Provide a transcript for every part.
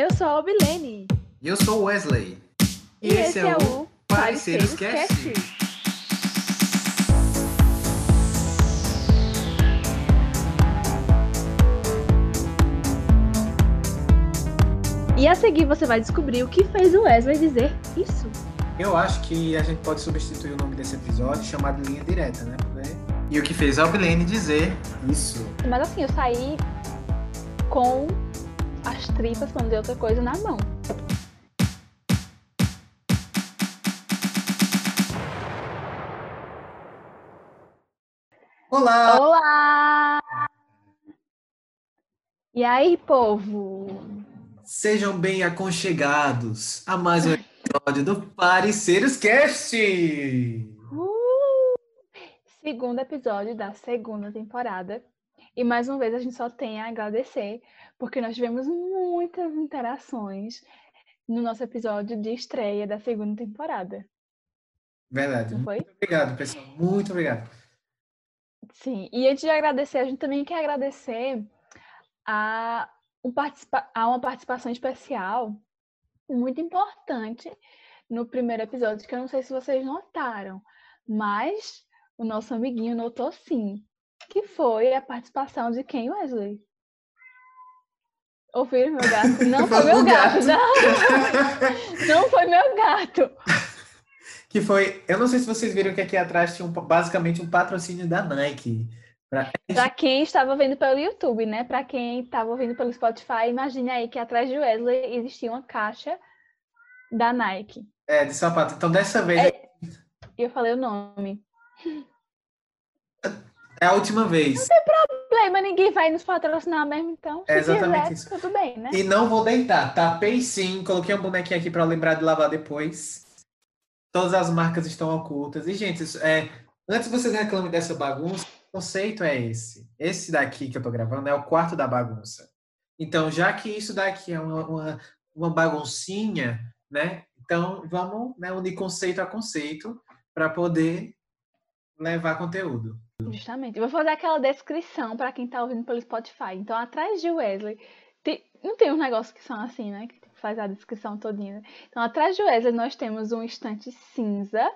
Eu sou a Obilene. E eu sou o Wesley. E, esse, é, o Pareceres Cast. E a seguir você vai descobrir o que fez o Wesley dizer isso. Eu acho que a gente pode substituir o nome desse episódio chamado Linha Direta, né? E o que fez a Obilene dizer isso. Mas assim, eu saí com as tripas, quando deu outra coisa, na mão. Olá! Olá! E aí, povo? Sejam bem aconchegados a mais um episódio do Pareceres Cast! Uh! Segundo episódio da segunda temporada. E mais uma vez a gente só tem a agradecer, porque nós tivemos muitas interações no nosso episódio de estreia da segunda temporada. Verdade. Não foi? Muito obrigado, pessoal. Muito obrigado. Sim, e antes de agradecer, a gente também quer agradecer a, um participa a uma participação especial muito importante no primeiro episódio, que eu não sei se vocês notaram, mas o nosso amiguinho notou sim, que foi a participação de quem, Wesley? Ouviram meu gato? Não foi meu gato, não! Não foi meu gato! que foi, eu não sei se vocês viram que aqui atrás tinha um, basicamente um patrocínio da Nike. Pra... pra quem estava vendo pelo YouTube, né? Para quem estava ouvindo pelo Spotify, imagine aí que atrás de Wesley existia uma caixa da Nike. É, de sapato. Então dessa vez. É... Eu falei o nome. É a última vez. Não tem problema, ninguém vai nos patrocinar mesmo, então. É exatamente quiser, isso. Tudo bem, né? E não vou deitar. Tapei sim, coloquei um bonequinho aqui para lembrar de lavar depois. Todas as marcas estão ocultas. E, gente, é, antes vocês reclamem dessa bagunça, o conceito é esse. Esse daqui que eu tô gravando é o quarto da bagunça. Então, já que isso daqui é uma, uma, uma baguncinha, né? Então, vamos né, unir conceito a conceito para poder levar conteúdo. Justamente. Vou fazer aquela descrição para quem está ouvindo pelo Spotify. Então, atrás de Wesley, tem, não tem uns negócios que são assim, né? Que faz a descrição todinha. Então, atrás de Wesley, nós temos um estante cinza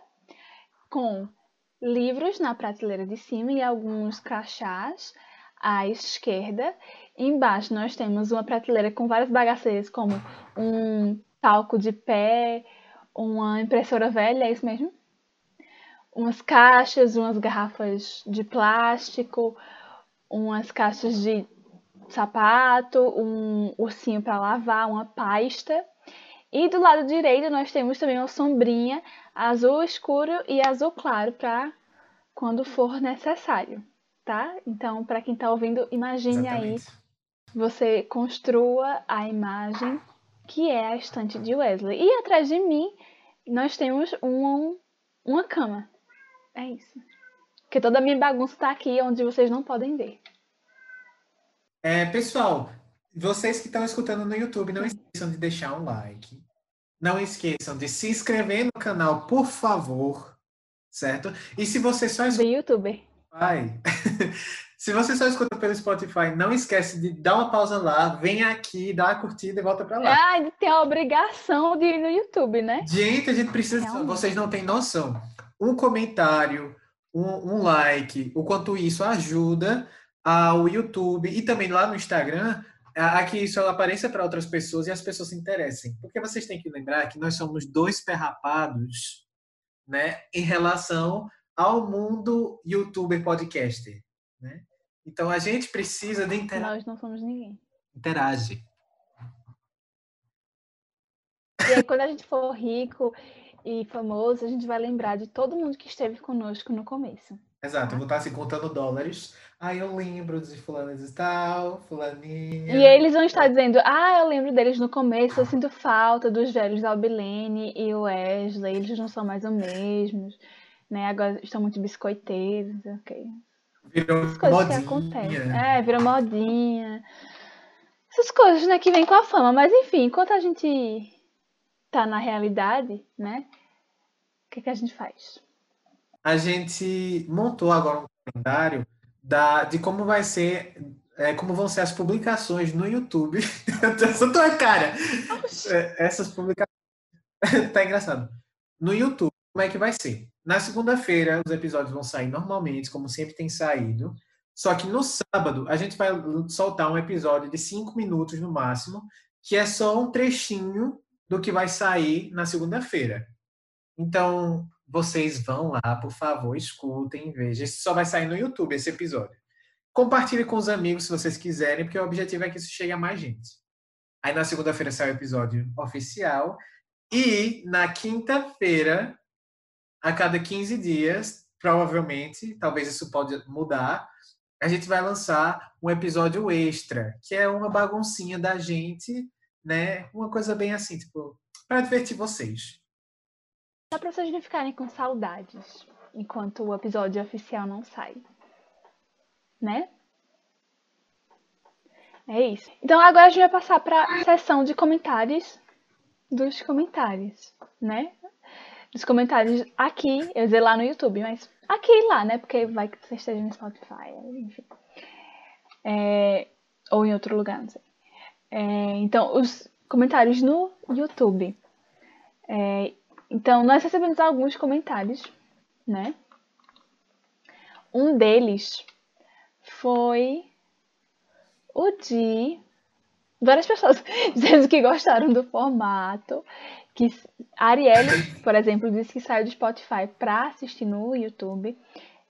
com livros na prateleira de cima e alguns crachás à esquerda. Embaixo, nós temos uma prateleira com várias bagaceiras, como um talco de pé, uma impressora velha, é isso mesmo? Umas caixas, umas garrafas de plástico, umas caixas de sapato, um ursinho para lavar, uma pasta. E do lado direito nós temos também uma sombrinha azul escuro e azul claro para quando for necessário, tá? Então, para quem está ouvindo, imagine Exatamente. aí você construa a imagem que é a estante de Wesley. E atrás de mim nós temos um, uma cama. É isso. Porque toda a minha bagunça está aqui onde vocês não podem ver. É, pessoal, vocês que estão escutando no YouTube, não esqueçam de deixar um like. Não esqueçam de se inscrever no canal, por favor. Certo? E se você só escuta. Do YouTube. Vai. se você só escuta pelo Spotify, não esquece de dar uma pausa lá, vem aqui, dá uma curtida e volta para lá. Ah, tem a obrigação de ir no YouTube, né? Gente, a gente precisa. Realmente. Vocês não têm noção. Um comentário, um, um like, o quanto isso ajuda ao YouTube e também lá no Instagram a, que isso apareça para outras pessoas e as pessoas se interessem. Porque vocês têm que lembrar que nós somos dois perrapados né, em relação ao mundo youtuber podcaster. Né? Então a gente precisa de interagir. Nós não somos ninguém. Interage. E aí, quando a gente for rico e famoso, a gente vai lembrar de todo mundo que esteve conosco no começo. Exato, eu vou estar assim contando dólares. Aí eu lembro de fulanos e tal, fulaninha. E eles vão estar dizendo, ah, eu lembro deles no começo, eu sinto falta dos velhos Albilene e o Wesley, eles não são mais os mesmos, né? Agora estão muito biscoiteiros, ok. Virou coisas modinha. que acontecem. É, virou modinha. Essas coisas, né, que vêm com a fama. Mas enfim, enquanto a gente tá na realidade, né? O que, que a gente faz? a gente montou agora um calendário da, de como vai ser é, como vão ser as publicações no YouTube. Essa tua cara! É, essas publicações. tá engraçado. No YouTube, como é que vai ser? Na segunda-feira, os episódios vão sair normalmente, como sempre tem saído. Só que no sábado, a gente vai soltar um episódio de cinco minutos no máximo, que é só um trechinho do que vai sair na segunda-feira. Então, vocês vão lá, por favor, escutem, vejam. Esse só vai sair no YouTube, esse episódio. Compartilhe com os amigos se vocês quiserem, porque o objetivo é que isso chegue a mais gente. Aí na segunda-feira sai o episódio oficial. E na quinta-feira, a cada 15 dias, provavelmente, talvez isso pode mudar, a gente vai lançar um episódio extra, que é uma baguncinha da gente, né? Uma coisa bem assim, tipo, para divertir vocês. Só para vocês não ficarem com saudades enquanto o episódio oficial não sai. Né? É isso. Então agora a gente vai passar para a sessão de comentários dos comentários, né? Dos comentários aqui, eu dizer lá no YouTube, mas aqui e lá, né? Porque vai que você esteja no Spotify, enfim. É, ou em outro lugar, não sei. É, então, os comentários no YouTube. É, então, nós recebemos alguns comentários, né? Um deles foi o de várias pessoas dizendo que gostaram do formato. Que a Arielle, por exemplo, disse que saiu do Spotify para assistir no YouTube.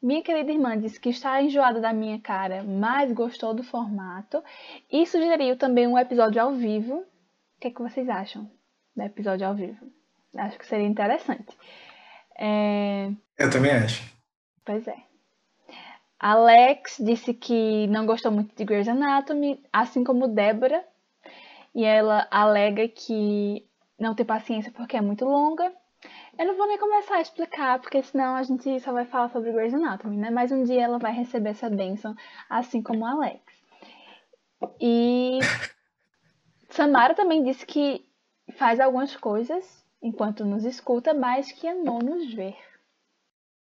Minha querida irmã disse que está enjoada da minha cara, mas gostou do formato. E sugeriu também um episódio ao vivo. O que, é que vocês acham do episódio ao vivo? Acho que seria interessante. É... Eu também acho. Pois é. Alex disse que não gostou muito de Grey's Anatomy, assim como Débora. E ela alega que não tem paciência porque é muito longa. Eu não vou nem começar a explicar, porque senão a gente só vai falar sobre Grey's Anatomy, né? Mas um dia ela vai receber essa bênção, assim como Alex. E Samara também disse que faz algumas coisas enquanto nos escuta, mas que amou nos ver.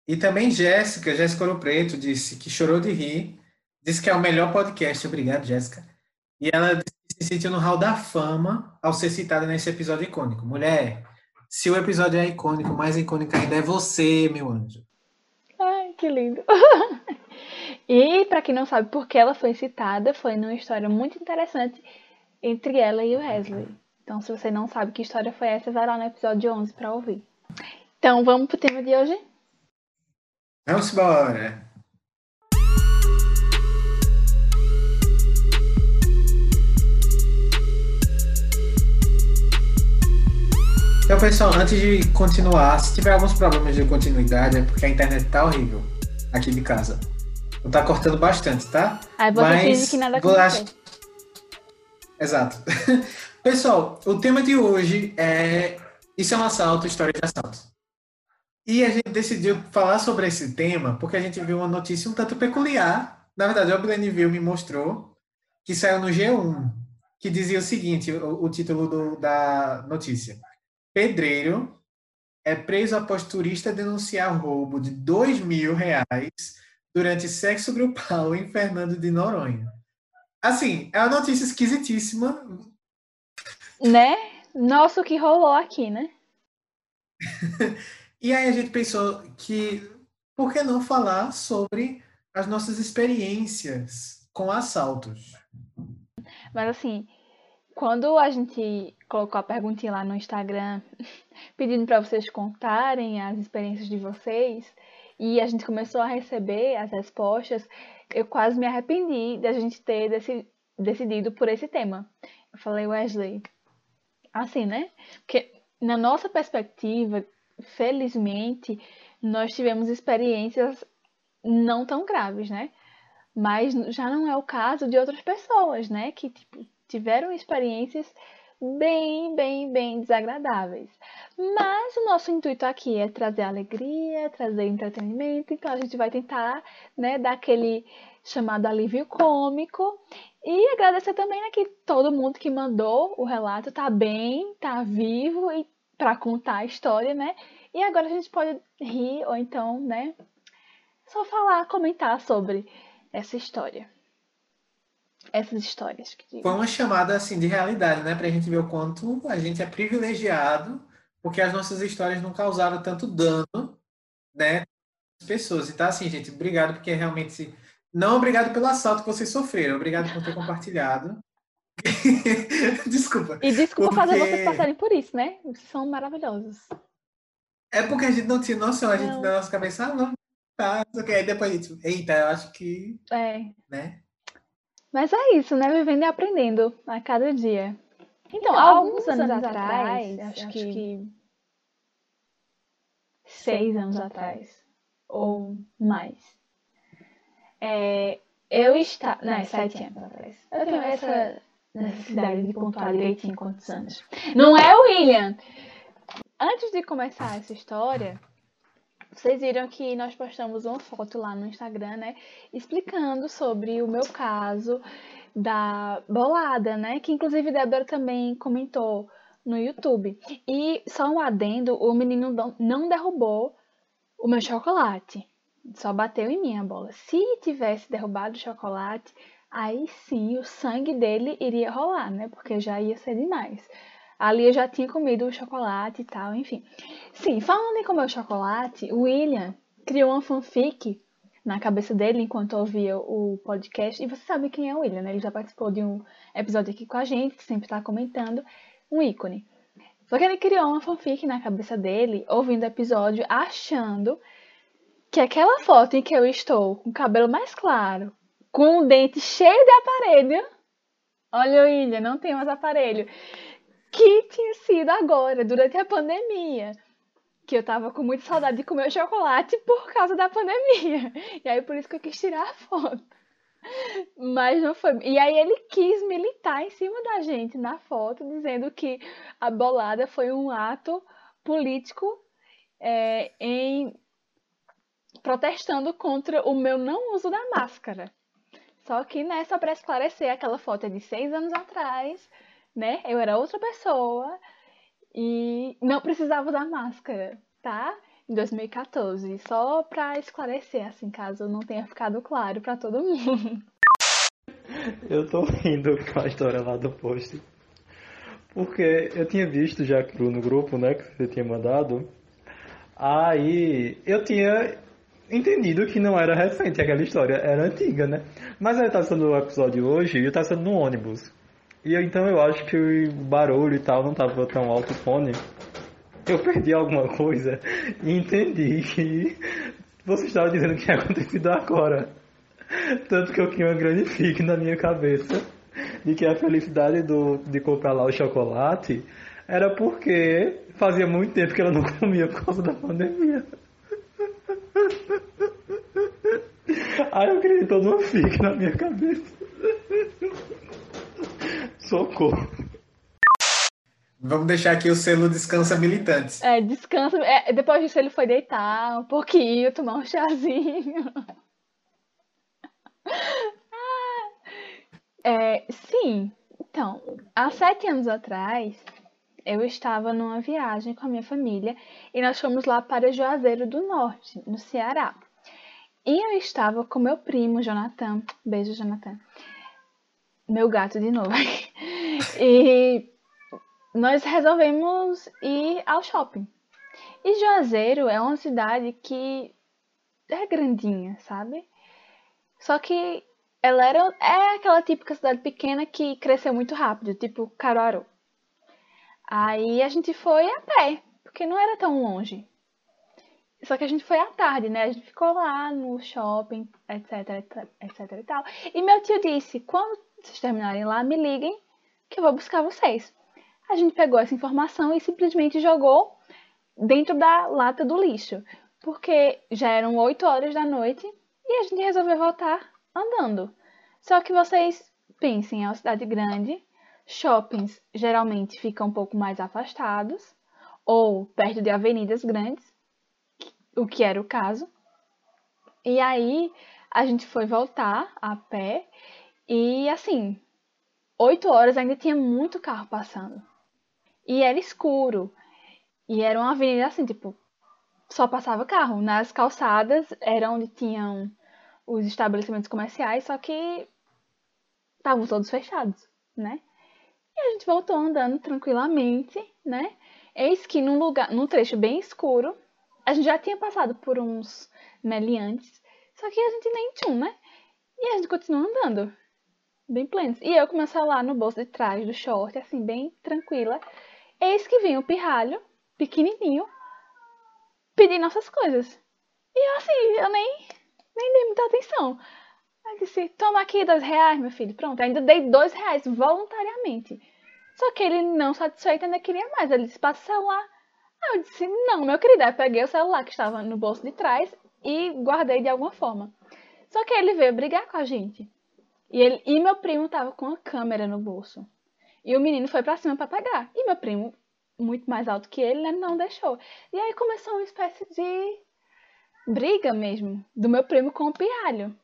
E também Jéssica, Jéssica Ouro Preto, disse que chorou de rir, disse que é o melhor podcast. Obrigado, Jéssica. E ela se sentiu no hall da fama ao ser citada nesse episódio icônico. Mulher, se o episódio é icônico, mais icônico ainda é você, meu anjo. Ai, que lindo. e, para quem não sabe por que ela foi citada, foi numa história muito interessante entre ela e o Wesley. Então, se você não sabe que história foi essa, vai lá no episódio 11 para ouvir. Então, vamos pro tema de hoje? Vamos embora! Então, pessoal, antes de continuar, se tiver alguns problemas de continuidade, é porque a internet tá horrível aqui de casa. Não tá cortando bastante, tá? Aí você Mas, que nada. Exato. Pessoal, o tema de hoje é Isso é um assalto, história de assalto. E a gente decidiu falar sobre esse tema porque a gente viu uma notícia um tanto peculiar. Na verdade, o viu, me mostrou, que saiu no G1, que dizia o seguinte, o, o título do, da notícia. Pedreiro é preso após turista denunciar roubo de dois mil reais durante sexo grupal em Fernando de Noronha. Assim, é uma notícia esquisitíssima, né? Nossa, o que rolou aqui, né? e aí a gente pensou que por que não falar sobre as nossas experiências com assaltos? Mas assim, quando a gente colocou a perguntinha lá no Instagram, pedindo para vocês contarem as experiências de vocês, e a gente começou a receber as respostas, eu quase me arrependi da gente ter decidido por esse tema. Eu falei, Wesley, assim, né? Porque na nossa perspectiva, felizmente, nós tivemos experiências não tão graves, né? Mas já não é o caso de outras pessoas, né? Que tipo, tiveram experiências bem, bem, bem desagradáveis. Mas o nosso intuito aqui é trazer alegria, trazer entretenimento, então a gente vai tentar, né, dar aquele chamado alívio cômico e agradecer também né, que todo mundo que mandou o relato tá bem, tá vivo e para contar a história, né? E agora a gente pode rir ou então, né, só falar, comentar sobre essa história. Essas histórias. Que... Foi uma chamada assim de realidade, né? Pra gente ver o quanto a gente é privilegiado, porque as nossas histórias não causaram tanto dano, né? As pessoas. Então, assim, gente, obrigado, porque realmente. Não obrigado pelo assalto que vocês sofreram, obrigado por ter compartilhado. desculpa. E desculpa porque... fazer vocês passarem por isso, né? Vocês são maravilhosos. É porque a gente não tinha noção, a gente não. na nossa cabeça, ah, não, tá, ok. Aí depois a gente, eita, eu acho que. É. Né? Mas é isso, né? Vivendo e aprendendo a cada dia. Então, então alguns, anos, anos atrás, atrás, acho, que... que seis anos atrás, ou mais, é, eu estava. Não, é sete anos atrás. Eu tenho essa necessidade de pontuar direitinho quantos anos. Não é William! Antes de começar essa história, vocês viram que nós postamos uma foto lá no Instagram, né? Explicando sobre o meu caso da bolada, né? Que inclusive Débora também comentou no YouTube. E só um adendo, o menino não derrubou o meu chocolate. Só bateu em minha bola. Se tivesse derrubado o chocolate, aí sim o sangue dele iria rolar, né? Porque já ia ser demais. Ali eu já tinha comido o chocolate e tal, enfim. Sim, falando em comer o chocolate, o William criou uma fanfic na cabeça dele enquanto ouvia o podcast. E você sabe quem é o William, né? Ele já participou de um episódio aqui com a gente, que sempre está comentando, um ícone. Só que ele criou uma fanfic na cabeça dele, ouvindo o episódio, achando que aquela foto em que eu estou com o cabelo mais claro, com o dente cheio de aparelho. Olha, William, não tem mais aparelho que tinha sido agora, durante a pandemia. Que eu tava com muita saudade de comer chocolate por causa da pandemia. E aí por isso que eu quis tirar a foto. Mas não foi. E aí ele quis militar em cima da gente na foto, dizendo que a bolada foi um ato político é, em protestando contra o meu não uso da máscara. Só que, né, só para esclarecer, aquela foto é de seis anos atrás né? Eu era outra pessoa e não precisava usar máscara, tá? Em 2014, só para esclarecer, assim, caso não tenha ficado claro para todo mundo. Eu tô rindo com a história lá do post. Porque eu tinha visto já no grupo, né, que você tinha mandado. Aí eu tinha entendido que não era recente aquela história, era antiga, né? Mas aí tá sendo o episódio hoje e tá sendo no ônibus. E então eu acho que o barulho e tal não tava tão alto o fone. Eu perdi alguma coisa e entendi que você estava dizendo que tinha acontecido agora. Tanto que eu tinha uma grande fique na minha cabeça de que a felicidade do, de comprar lá o chocolate era porque fazia muito tempo que ela não comia por causa da pandemia. Aí eu toda uma fique na minha cabeça. Socorro. Vamos deixar aqui o selo descansa militantes. É, descansa. É, depois disso ele foi deitar um pouquinho, tomar um chazinho. É, sim, então, há sete anos atrás, eu estava numa viagem com a minha família e nós fomos lá para Juazeiro do Norte, no Ceará. E eu estava com meu primo, Jonathan. Beijo, Jonathan. Meu gato de novo. e nós resolvemos ir ao shopping. E Juazeiro é uma cidade que é grandinha, sabe? Só que ela era, é aquela típica cidade pequena que cresceu muito rápido, tipo Caruaru. Aí a gente foi a pé, porque não era tão longe. Só que a gente foi à tarde, né? A gente ficou lá no shopping, etc, etc, etc e tal. E meu tio disse, quando vocês terminarem lá, me liguem que eu vou buscar vocês. A gente pegou essa informação e simplesmente jogou dentro da lata do lixo, porque já eram 8 horas da noite e a gente resolveu voltar andando. Só que vocês pensem, é uma cidade grande, shoppings geralmente ficam um pouco mais afastados ou perto de avenidas grandes, o que era o caso. E aí a gente foi voltar a pé e assim, 8 horas ainda tinha muito carro passando. E era escuro. E era uma avenida assim, tipo, só passava carro. Nas calçadas era onde tinham os estabelecimentos comerciais, só que estavam todos fechados, né? E a gente voltou andando tranquilamente, né? Eis que num lugar, num trecho bem escuro, a gente já tinha passado por uns meliantes, só que a gente nem tinha, né? E a gente continua andando, bem plenos. E eu com meu celular no bolso de trás do short, assim, bem tranquila. Eis que vem o pirralho, pequenininho, pedir nossas coisas. E eu, assim, eu nem, nem dei muita atenção. Aí disse, toma aqui dois reais, meu filho. Pronto, ainda dei dois reais voluntariamente. Só que ele não satisfeito ainda queria mais. Ele disse, passa o celular. Aí eu disse, não, meu querido. Aí peguei o celular que estava no bolso de trás e guardei de alguma forma. Só que ele veio brigar com a gente. E, ele, e meu primo tava com a câmera no bolso. E o menino foi para cima para pegar. E meu primo, muito mais alto que ele, né, não deixou. E aí começou uma espécie de briga mesmo do meu primo com o pirralho.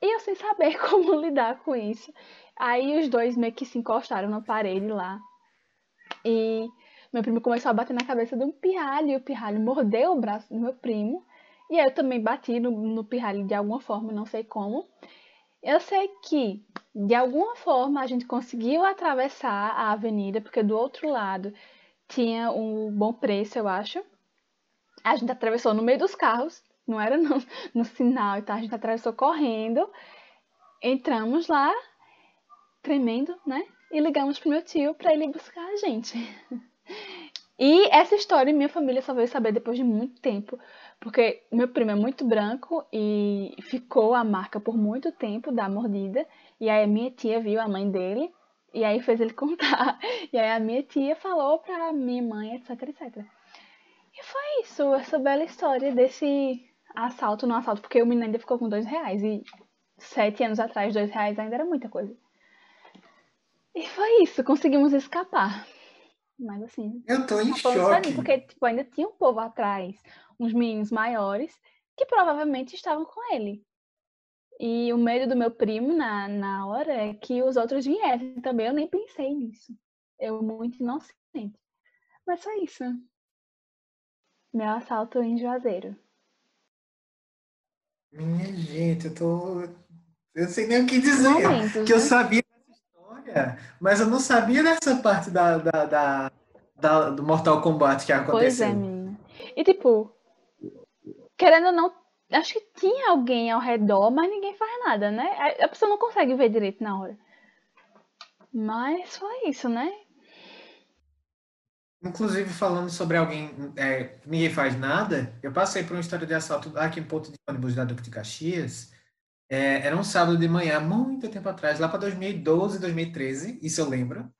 E eu sem saber como lidar com isso. Aí os dois meio que se encostaram na parede lá. E meu primo começou a bater na cabeça de um pirralho. E o pirralho mordeu o braço do meu primo. E eu também bati no, no pirralho de alguma forma, não sei como. Eu sei que, de alguma forma, a gente conseguiu atravessar a avenida, porque do outro lado tinha um bom preço, eu acho. A gente atravessou no meio dos carros, não era no, no sinal, então a gente atravessou correndo. Entramos lá, tremendo, né? E ligamos pro meu tio para ele buscar a gente. E essa história minha família só veio saber depois de muito tempo, porque meu primo é muito branco e ficou a marca por muito tempo da mordida. E aí a minha tia viu a mãe dele e aí fez ele contar. E aí a minha tia falou pra minha mãe, etc, etc. E foi isso, essa bela história desse assalto no assalto, porque o menino ainda ficou com dois reais. E sete anos atrás, dois reais ainda era muita coisa. E foi isso, conseguimos escapar. Mas assim. Eu tô em choque. porque tipo, ainda tinha um povo atrás, uns meninos maiores, que provavelmente estavam com ele. E o medo do meu primo na, na hora é que os outros viessem também. Eu nem pensei nisso. Eu muito inocente. Mas foi isso. Meu assalto em Juazeiro. Minha gente, eu tô. Eu sei nem o que dizer. Momentos, que eu né? sabia dessa história, mas eu não sabia dessa parte da, da, da- da- do Mortal Kombat que Pois aconteceu. é, menina. E tipo, querendo ou não, acho que tinha alguém ao redor, mas ninguém faz nada, né? A- pessoa não consegue ver direito na hora. Mas foi isso, né? Inclusive, falando sobre alguém é, ninguém faz nada, eu passei por uma história de assalto aqui em ponto de ônibus da Duque de Caxias. É, era um sábado de manhã, muito tempo atrás, lá para 2012, 2013, isso eu lembro.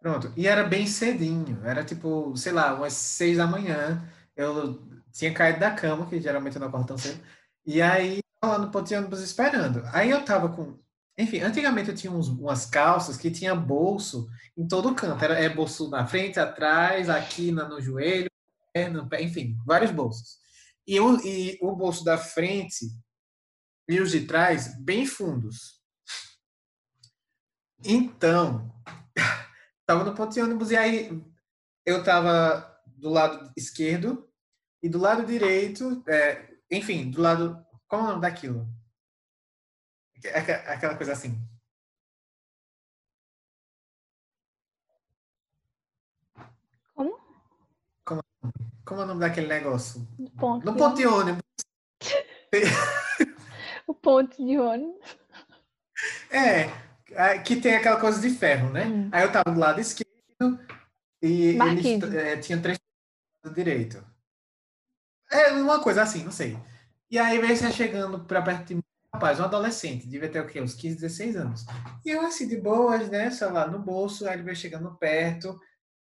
Pronto, e era bem cedinho, era tipo, sei lá, umas seis da manhã. Eu tinha caído da cama, que geralmente eu não acordo tão cedo, e aí lá no ponto de ônibus esperando. Aí eu tava com. Enfim, antigamente eu tinha uns- umas calças que tinha bolso em todo canto. Era é bolso na frente, atrás, aqui na- no joelho, no pé, enfim, vários bolsos. E o, e o bolso da frente e os de trás bem fundos. Então, tava no ponto de ônibus e aí eu tava do lado esquerdo e do lado direito, é, enfim, do lado. Qual é o nome daquilo? Aque- Aquela coisa assim. Como? Como é o nome daquele negócio? O ponto, No ponto de ônibus. O ponto de ônibus. É, é, que tem aquela coisa de ferro, né? Hum. Aí eu tava do lado esquerdo e eles é, tinha três do lado direito. É uma coisa assim, não sei. E aí veio você chegando pra perto de mim, rapaz, um adolescente, devia ter o quê? Uns 15, 16 anos. E eu assim, de boas, né? Celular no bolso, aí ele veio chegando perto,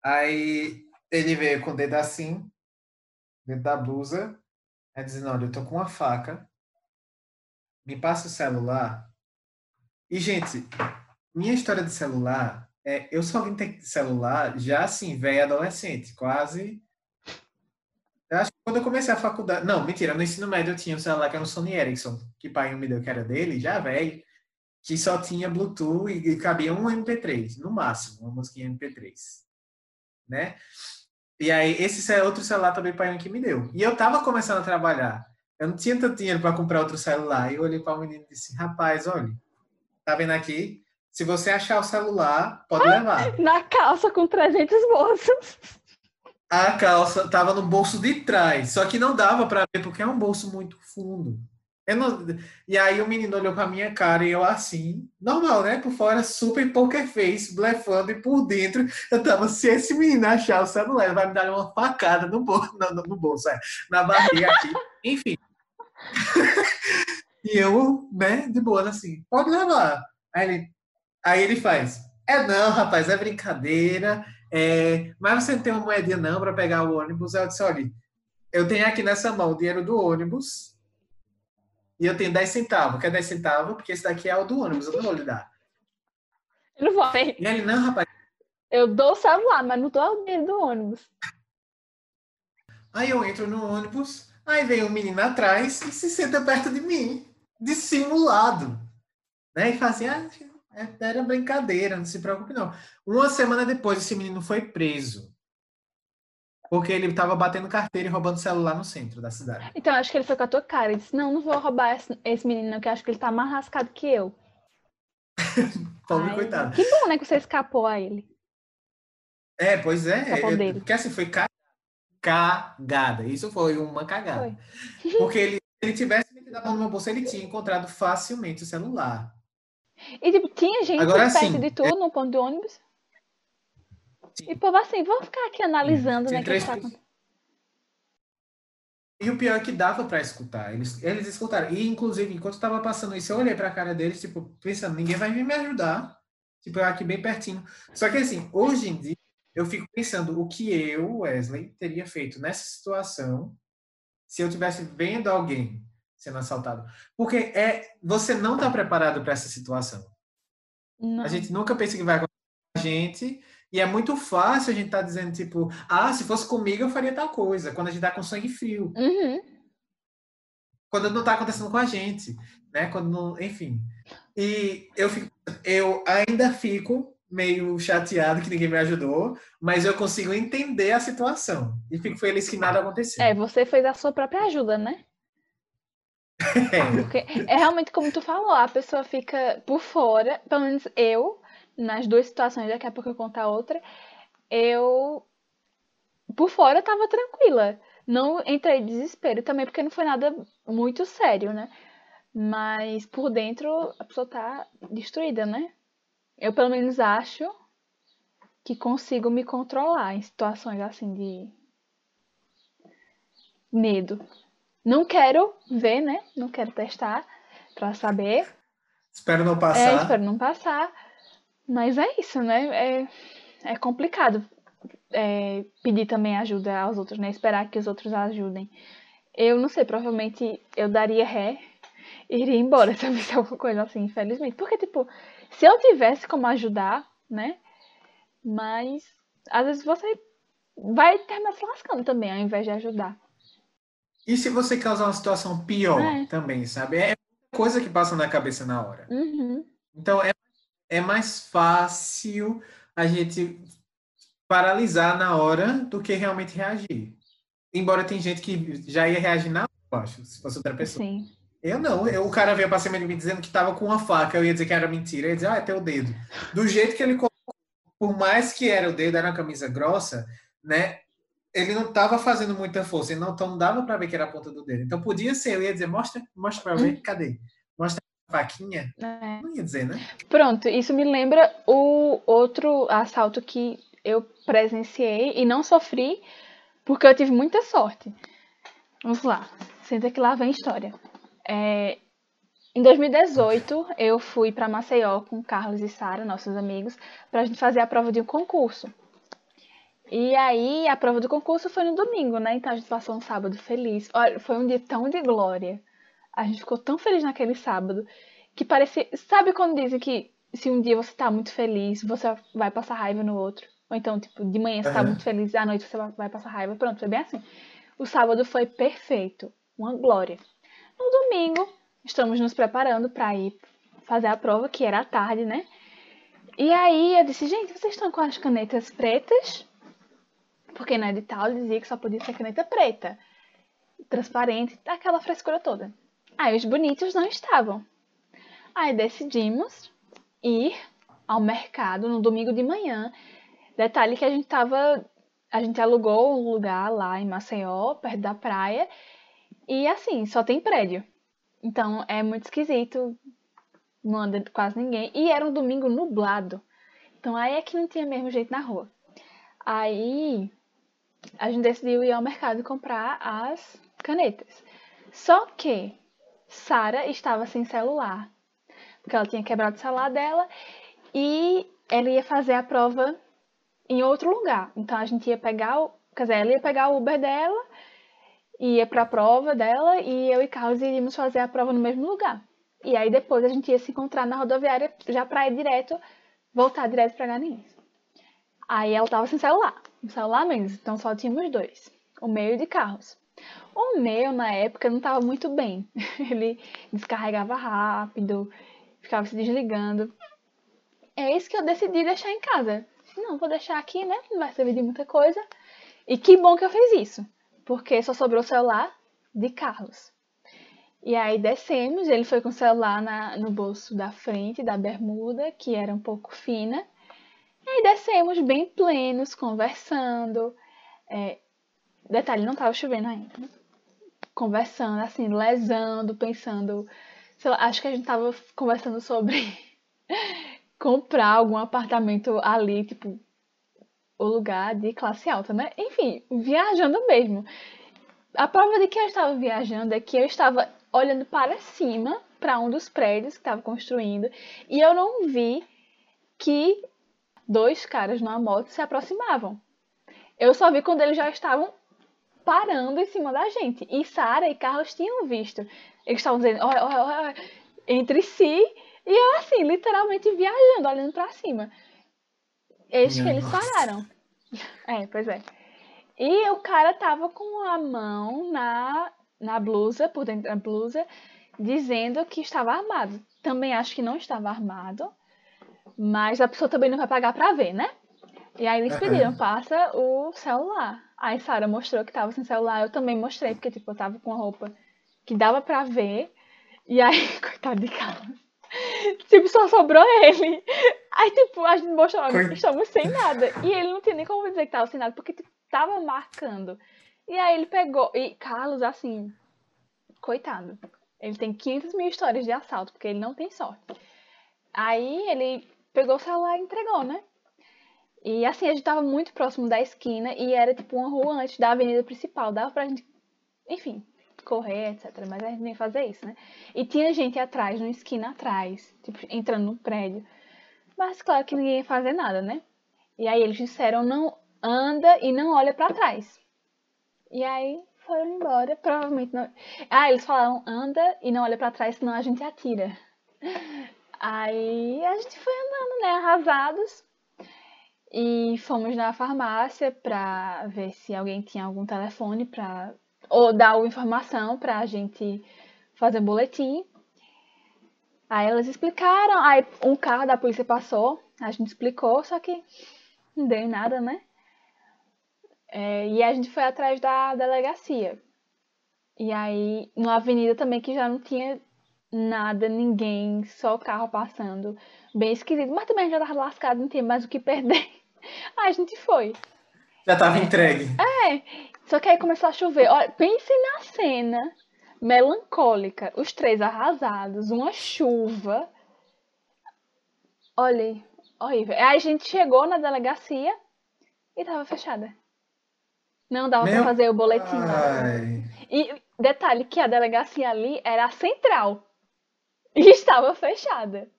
aí ele veio com o dedo assim, dentro da blusa, aí dizendo, olha, eu tô com uma faca, me passa o celular. E, gente, minha história de celular, é, eu só vim ter celular já assim, velho adolescente, quase. Eu acho que quando eu comecei a faculdade. Não, mentira, no ensino médio eu tinha um celular que era um Sony Ericsson, que pai me deu que era dele, já velho, que só tinha Bluetooth e, cabia um MP3, no máximo, uma musiquinha MP3. Né? E aí, esse ce- outro celular também pai que me deu. E eu tava começando a trabalhar. Eu não tinha tanto dinheiro para comprar outro celular. E eu olhei para o menino e disse: Rapaz, olha, tá vendo aqui? Se você achar o celular, pode levar. Na calça com 300 bolsos. A calça tava no bolso de trás, só que não dava para ver porque é um bolso muito fundo. Não... E aí o menino olhou pra minha cara e eu assim, normal, né? Por fora, super poker face, blefando, e por dentro eu tava, se esse menino achar o celular, ele vai me dar uma facada no bolso, no, no bolso, é, na barriga aqui. Enfim. e eu, né, de boa, assim, pode levar. Aí ele, aí ele faz, é não, rapaz, é brincadeira, é, mas você não tem uma moedinha não para pegar o ônibus? Eu disse, olha, eu tenho aqui nessa mão o dinheiro do ônibus, e eu tenho 10 centavos. Quer 10 centavos? Porque esse daqui é o do ônibus, eu não vou lhe dar. Eu não vou. E ele, não, rapaz. Eu dou o celular, mas não dou o dinheiro do ônibus. Aí eu entro no ônibus, aí vem um menino atrás e se senta perto de mim, dissimulado. Né? E fala assim, ah, era brincadeira, não se preocupe não. Uma semana depois, esse menino foi preso. Porque ele estava batendo carteira e roubando celular no centro da cidade. Então, acho que ele foi com a tua cara e disse: Não, não vou roubar esse, esse menino, que acho que ele tá mais rascado que eu. Pobre Ai, coitado. Que bom, né, que você escapou a ele. É, pois é. Eu, porque assim, foi cagada. Isso foi uma cagada. Foi. Porque ele, se ele tivesse metido a mão bolso, ele tinha encontrado facilmente o celular. E tipo, tinha gente Agora, perto assim, de tu é... no ponto de ônibus? Sim. E povo assim, vamos ficar aqui analisando, Sim, né? Três... Que tá... E o pior é que dava para escutar. Eles, eles escutaram. E, inclusive, enquanto estava passando isso, eu olhei para a cara deles, tipo, pensando, ninguém vai vir me ajudar. Tipo, eu aqui bem pertinho. Só que, assim, hoje em dia, eu fico pensando o que eu, Wesley, teria feito nessa situação se eu tivesse vendo alguém sendo assaltado. Porque é, você não está preparado para essa situação. Não. A gente nunca pensa que vai acontecer com a gente e é muito fácil a gente estar tá dizendo, tipo, ah, se fosse comigo eu faria tal coisa, quando a gente tá com sangue frio. Uhum. Quando não tá acontecendo com a gente, né? Quando não, enfim. E eu, fico, eu ainda fico meio chateado que ninguém me ajudou, mas eu consigo entender a situação. E fico feliz que nada aconteceu. É, você fez a sua própria ajuda, né? É. Porque é realmente como tu falou, a pessoa fica por fora, pelo menos eu, nas duas situações, daqui a pouco eu contar outra, eu por fora tava tranquila. Não entrei em desespero também, porque não foi nada muito sério, né? Mas por dentro a pessoa tá destruída, né? Eu pelo menos acho que consigo me controlar em situações assim de medo. Não quero ver, né? Não quero testar para saber. Espero não passar. É, espero não passar. Mas é isso, né? É, é complicado é, pedir também ajuda aos outros, né? Esperar que os outros ajudem. Eu não sei, provavelmente eu daria ré e iria embora se eu visse alguma coisa assim, infelizmente. Porque, tipo, se eu tivesse como ajudar, né? Mas às vezes você vai terminar se lascando também, ao invés de ajudar. E se você causar uma situação pior é. também, sabe? É coisa que passa na cabeça na hora. Uhum. Então é é mais fácil a gente paralisar na hora do que realmente reagir. Embora tem gente que já ia reagir na hora, acho, se fosse outra pessoa. Sim. Eu não. Eu, o cara veio pra cima de mim dizendo que tava com uma faca. Eu ia dizer que era mentira. Eu ia dizer, ah, é teu dedo. Do jeito que ele colocou, por mais que era o dedo, era uma camisa grossa, né? Ele não tava fazendo muita força. Então não dava para ver que era a ponta do dedo. Então podia ser. Eu ia dizer, mostra, mostra pra ver. Cadê? Mostra faquinha? É. Não ia dizer, né? Pronto, isso me lembra o outro assalto que eu presenciei e não sofri porque eu tive muita sorte. Vamos lá, senta que lá vem a história. É, em 2018, eu fui para Maceió com Carlos e Sara, nossos amigos, para a gente fazer a prova de um concurso. E aí, a prova do concurso foi no domingo, né? Então a gente passou um sábado feliz. Olha, foi um dia tão de glória. A gente ficou tão feliz naquele sábado que parecia. Sabe quando dizem que se um dia você tá muito feliz, você vai passar raiva no outro? Ou então, tipo, de manhã você tá muito feliz à noite você vai passar raiva. Pronto, foi bem assim. O sábado foi perfeito. Uma glória. No domingo, estamos nos preparando para ir fazer a prova, que era à tarde, né? E aí eu disse, gente, vocês estão com as canetas pretas? Porque no edital dizia que só podia ser caneta preta, transparente, aquela frescura toda. Aí os bonitos não estavam. Aí decidimos ir ao mercado no domingo de manhã. Detalhe que a gente tava. A gente alugou um lugar lá em Maceió, perto da praia. E assim, só tem prédio. Então é muito esquisito. Não anda quase ninguém. E era um domingo nublado. Então aí é que não tinha mesmo jeito na rua. Aí a gente decidiu ir ao mercado comprar as canetas. Só que Sara estava sem celular, porque ela tinha quebrado o celular dela e ela ia fazer a prova em outro lugar. Então a gente ia pegar, o, quer dizer, ela ia pegar o Uber dela, ia para a prova dela e eu e Carlos iríamos fazer a prova no mesmo lugar. E aí depois a gente ia se encontrar na rodoviária já para ir direto, voltar direto para Garanhuns. Aí ela tava sem celular, celular menos, então só tínhamos dois, o meio de Carlos. O meu, na época, não estava muito bem. Ele descarregava rápido, ficava se desligando. É isso que eu decidi deixar em casa. Não, vou deixar aqui, né? Não vai servir de muita coisa. E que bom que eu fiz isso, porque só sobrou o celular de Carlos. E aí descemos, ele foi com o celular na, no bolso da frente da bermuda, que era um pouco fina. E descemos bem plenos, conversando. É, detalhe, não estava chovendo ainda. Né? Conversando, assim, lesando, pensando. Lá, acho que a gente estava conversando sobre comprar algum apartamento ali, tipo, o lugar de classe alta, né? Enfim, viajando mesmo. A prova de que eu estava viajando é que eu estava olhando para cima, para um dos prédios que estava construindo, e eu não vi que dois caras numa moto se aproximavam. Eu só vi quando eles já estavam parando em cima da gente. E Sara e Carlos tinham visto. Eles estavam dizendo, olha, olha, olha, entre si. E eu, assim, literalmente viajando, olhando para cima. Eis que eles pararam. É, pois é. E o cara tava com a mão na, na blusa, por dentro da blusa, dizendo que estava armado. Também acho que não estava armado. Mas a pessoa também não vai pagar pra ver, né? E aí eles pediram, passa o celular. Aí Sara mostrou que tava sem celular, eu também mostrei, porque tipo, eu tava com a roupa que dava pra ver. E aí, coitado de Carlos. tipo, só sobrou ele. Aí, tipo, a gente mostrou, Coit... estamos sem nada. E ele não tinha nem como dizer que tava sem nada, porque tipo, tava marcando. E aí ele pegou. E Carlos, assim, coitado. Ele tem 500 mil histórias de assalto, porque ele não tem sorte. Aí ele pegou o celular e entregou, né? E assim, a gente tava muito próximo da esquina e era tipo uma rua antes da avenida principal. Dava pra gente, enfim, correr, etc. Mas a gente nem fazer isso, né? E tinha gente atrás, numa esquina atrás, tipo, entrando no prédio. Mas claro que ninguém ia fazer nada, né? E aí eles disseram, não anda e não olha para trás. E aí foram embora, provavelmente não. Ah, eles falaram, anda e não olha para trás, senão a gente atira. Aí a gente foi andando, né, arrasados. E fomos na farmácia pra ver se alguém tinha algum telefone pra. ou dar informação pra gente fazer boletim. Aí elas explicaram, aí um carro da polícia passou, a gente explicou, só que não deu nada, né? É, e a gente foi atrás da delegacia. E aí, numa avenida também que já não tinha nada, ninguém, só o carro passando. Bem esquisito. Mas também já tava lascado, não tinha mais o que perder. Aí a gente foi. Já tava entregue. É. Só que aí começou a chover. Olha, pense na cena melancólica. Os três arrasados, uma chuva. Olha, horrível. Aí a gente chegou na delegacia e tava fechada. Não dava Meu... pra fazer o boletim. E detalhe que a delegacia ali era a central. E estava fechada.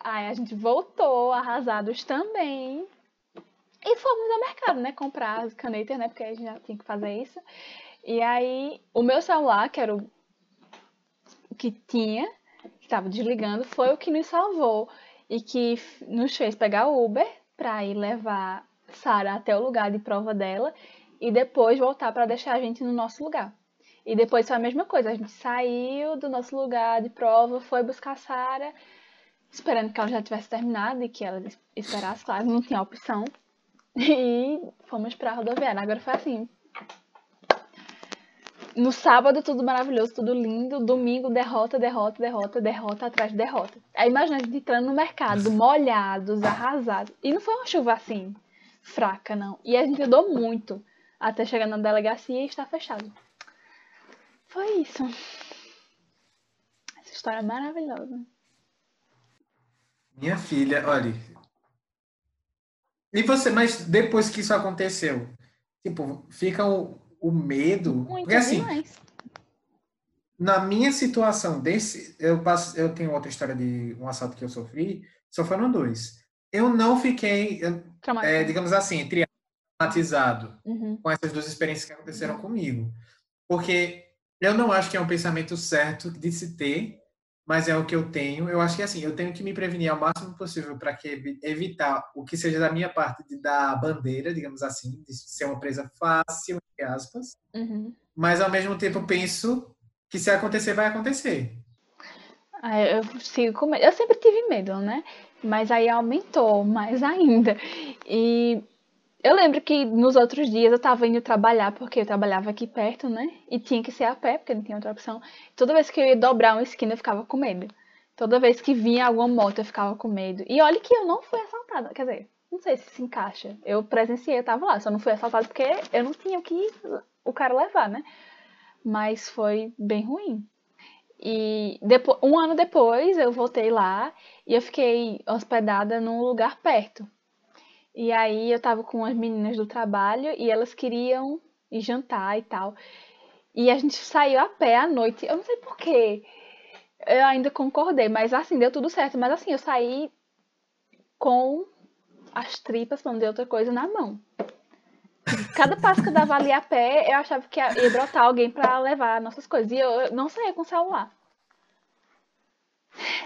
Aí a gente voltou, arrasados também. E fomos ao mercado, né? Comprar as canetas, né? Porque a gente já tinha que fazer isso. E aí, o meu celular, que era o que tinha, que estava desligando, foi o que nos salvou. E que nos fez pegar o Uber para ir levar Sara até o lugar de prova dela e depois voltar para deixar a gente no nosso lugar. E depois foi a mesma coisa, a gente saiu do nosso lugar de prova, foi buscar a Sara, esperando que ela já tivesse terminado e que ela esperasse, claro, não tinha opção. E fomos para a rodoviária. Agora foi assim. no sábado tudo maravilhoso, tudo lindo, domingo derrota, derrota, derrota, derrota atrás de derrota. Aí imagina a gente entrando no mercado, molhados, arrasados. E não foi uma chuva assim, fraca, não. E a gente andou muito até chegar na delegacia e estar fechado. Foi isso. Essa história é maravilhosa. Minha filha, olha. E você, mas depois que isso aconteceu, tipo, fica o, o medo. Muito Porque assim, demais. na minha situação desse, eu passo, eu tenho outra história de um assalto que eu sofri, só foram dois. Eu não fiquei, eu, é, digamos assim, traumatizado Uhum. com essas duas experiências que aconteceram comigo. Porque eu não acho que é um pensamento certo de se ter, mas é o que eu tenho. Eu acho que assim, eu tenho que me prevenir ao máximo possível para que evi- evitar o que seja da minha parte de dar bandeira, digamos assim, de ser uma presa fácil, entre aspas. Uhum. Mas ao mesmo tempo penso que se acontecer, vai acontecer. Aí eu sigo com. Eu sempre tive medo, né? Mas aí aumentou mais ainda. E eu lembro que nos outros dias eu tava indo trabalhar, porque eu trabalhava aqui perto, né? E tinha que ser a pé, porque não tinha outra opção. Toda vez que eu ia dobrar uma esquina, eu ficava com medo. Toda vez que vinha alguma moto, eu ficava com medo. E olha que eu não fui assaltada. Quer dizer, não sei se se encaixa. Eu presenciei, eu tava lá. Só não fui assaltada porque eu não tinha o que o cara levar, né? Mas foi bem ruim. E depois, um ano depois eu voltei lá e eu fiquei hospedada num lugar perto. E aí eu tava com as meninas do trabalho e elas queriam ir jantar e tal. E a gente saiu a pé à noite. Eu não sei porquê. Eu ainda concordei, mas assim, deu tudo certo. Mas assim, eu saí com as tripas, pra não dizer outra coisa, na mão. Cada passo que eu dava ali a pé, eu achava que ia brotar alguém pra levar nossas coisas. E eu não saía com o celular.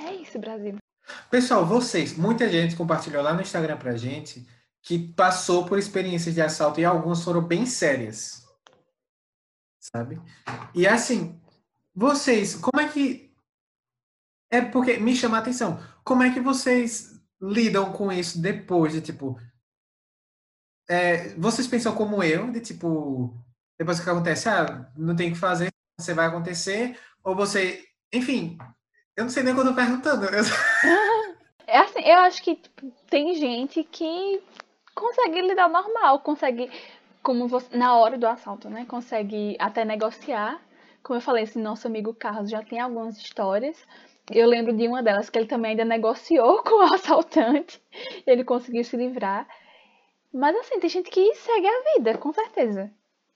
É isso, Brasil. Pessoal, vocês, muita gente compartilhou lá no Instagram pra gente que passou por experiências de assalto e algumas foram bem sérias. Sabe? E assim, vocês, como é que. É porque me chama a atenção. Como é que vocês lidam com isso depois de tipo. é, vocês pensam como eu, de tipo. Depois que acontece, ah, não tem o que fazer, você vai acontecer, ou você. Enfim, eu não sei nem o que eu tô perguntando. Eu- É assim, eu acho que tipo, tem gente que consegue lidar normal, consegue, como você, na hora do assalto, né? Consegue até negociar. Como eu falei, esse nosso amigo Carlos já tem algumas histórias. Eu lembro de uma delas que ele também ainda negociou com o assaltante. Ele conseguiu se livrar. Mas assim, tem gente que segue a vida, com certeza.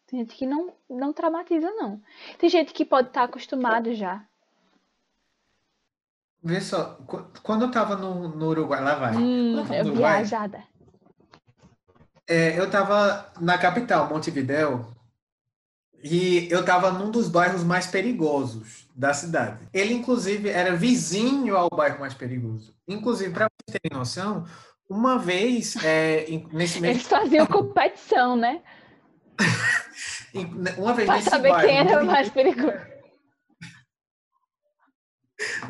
Tem gente que não, não traumatiza, não. Tem gente que pode estar acostumado já. Vê só, qu- quando eu tava no, no Uruguai, lá vai. Hum, Uruguai, viajada. É, eu tava na capital, Montevidéu, e eu tava num dos bairros mais perigosos da cidade. Ele, inclusive, era vizinho ao bairro mais perigoso. Inclusive, para vocês terem noção, uma vez, é, nesse mesmo, Eles faziam competição, né? em- uma vez Pra nesse saber bairro, quem era o mais perigoso.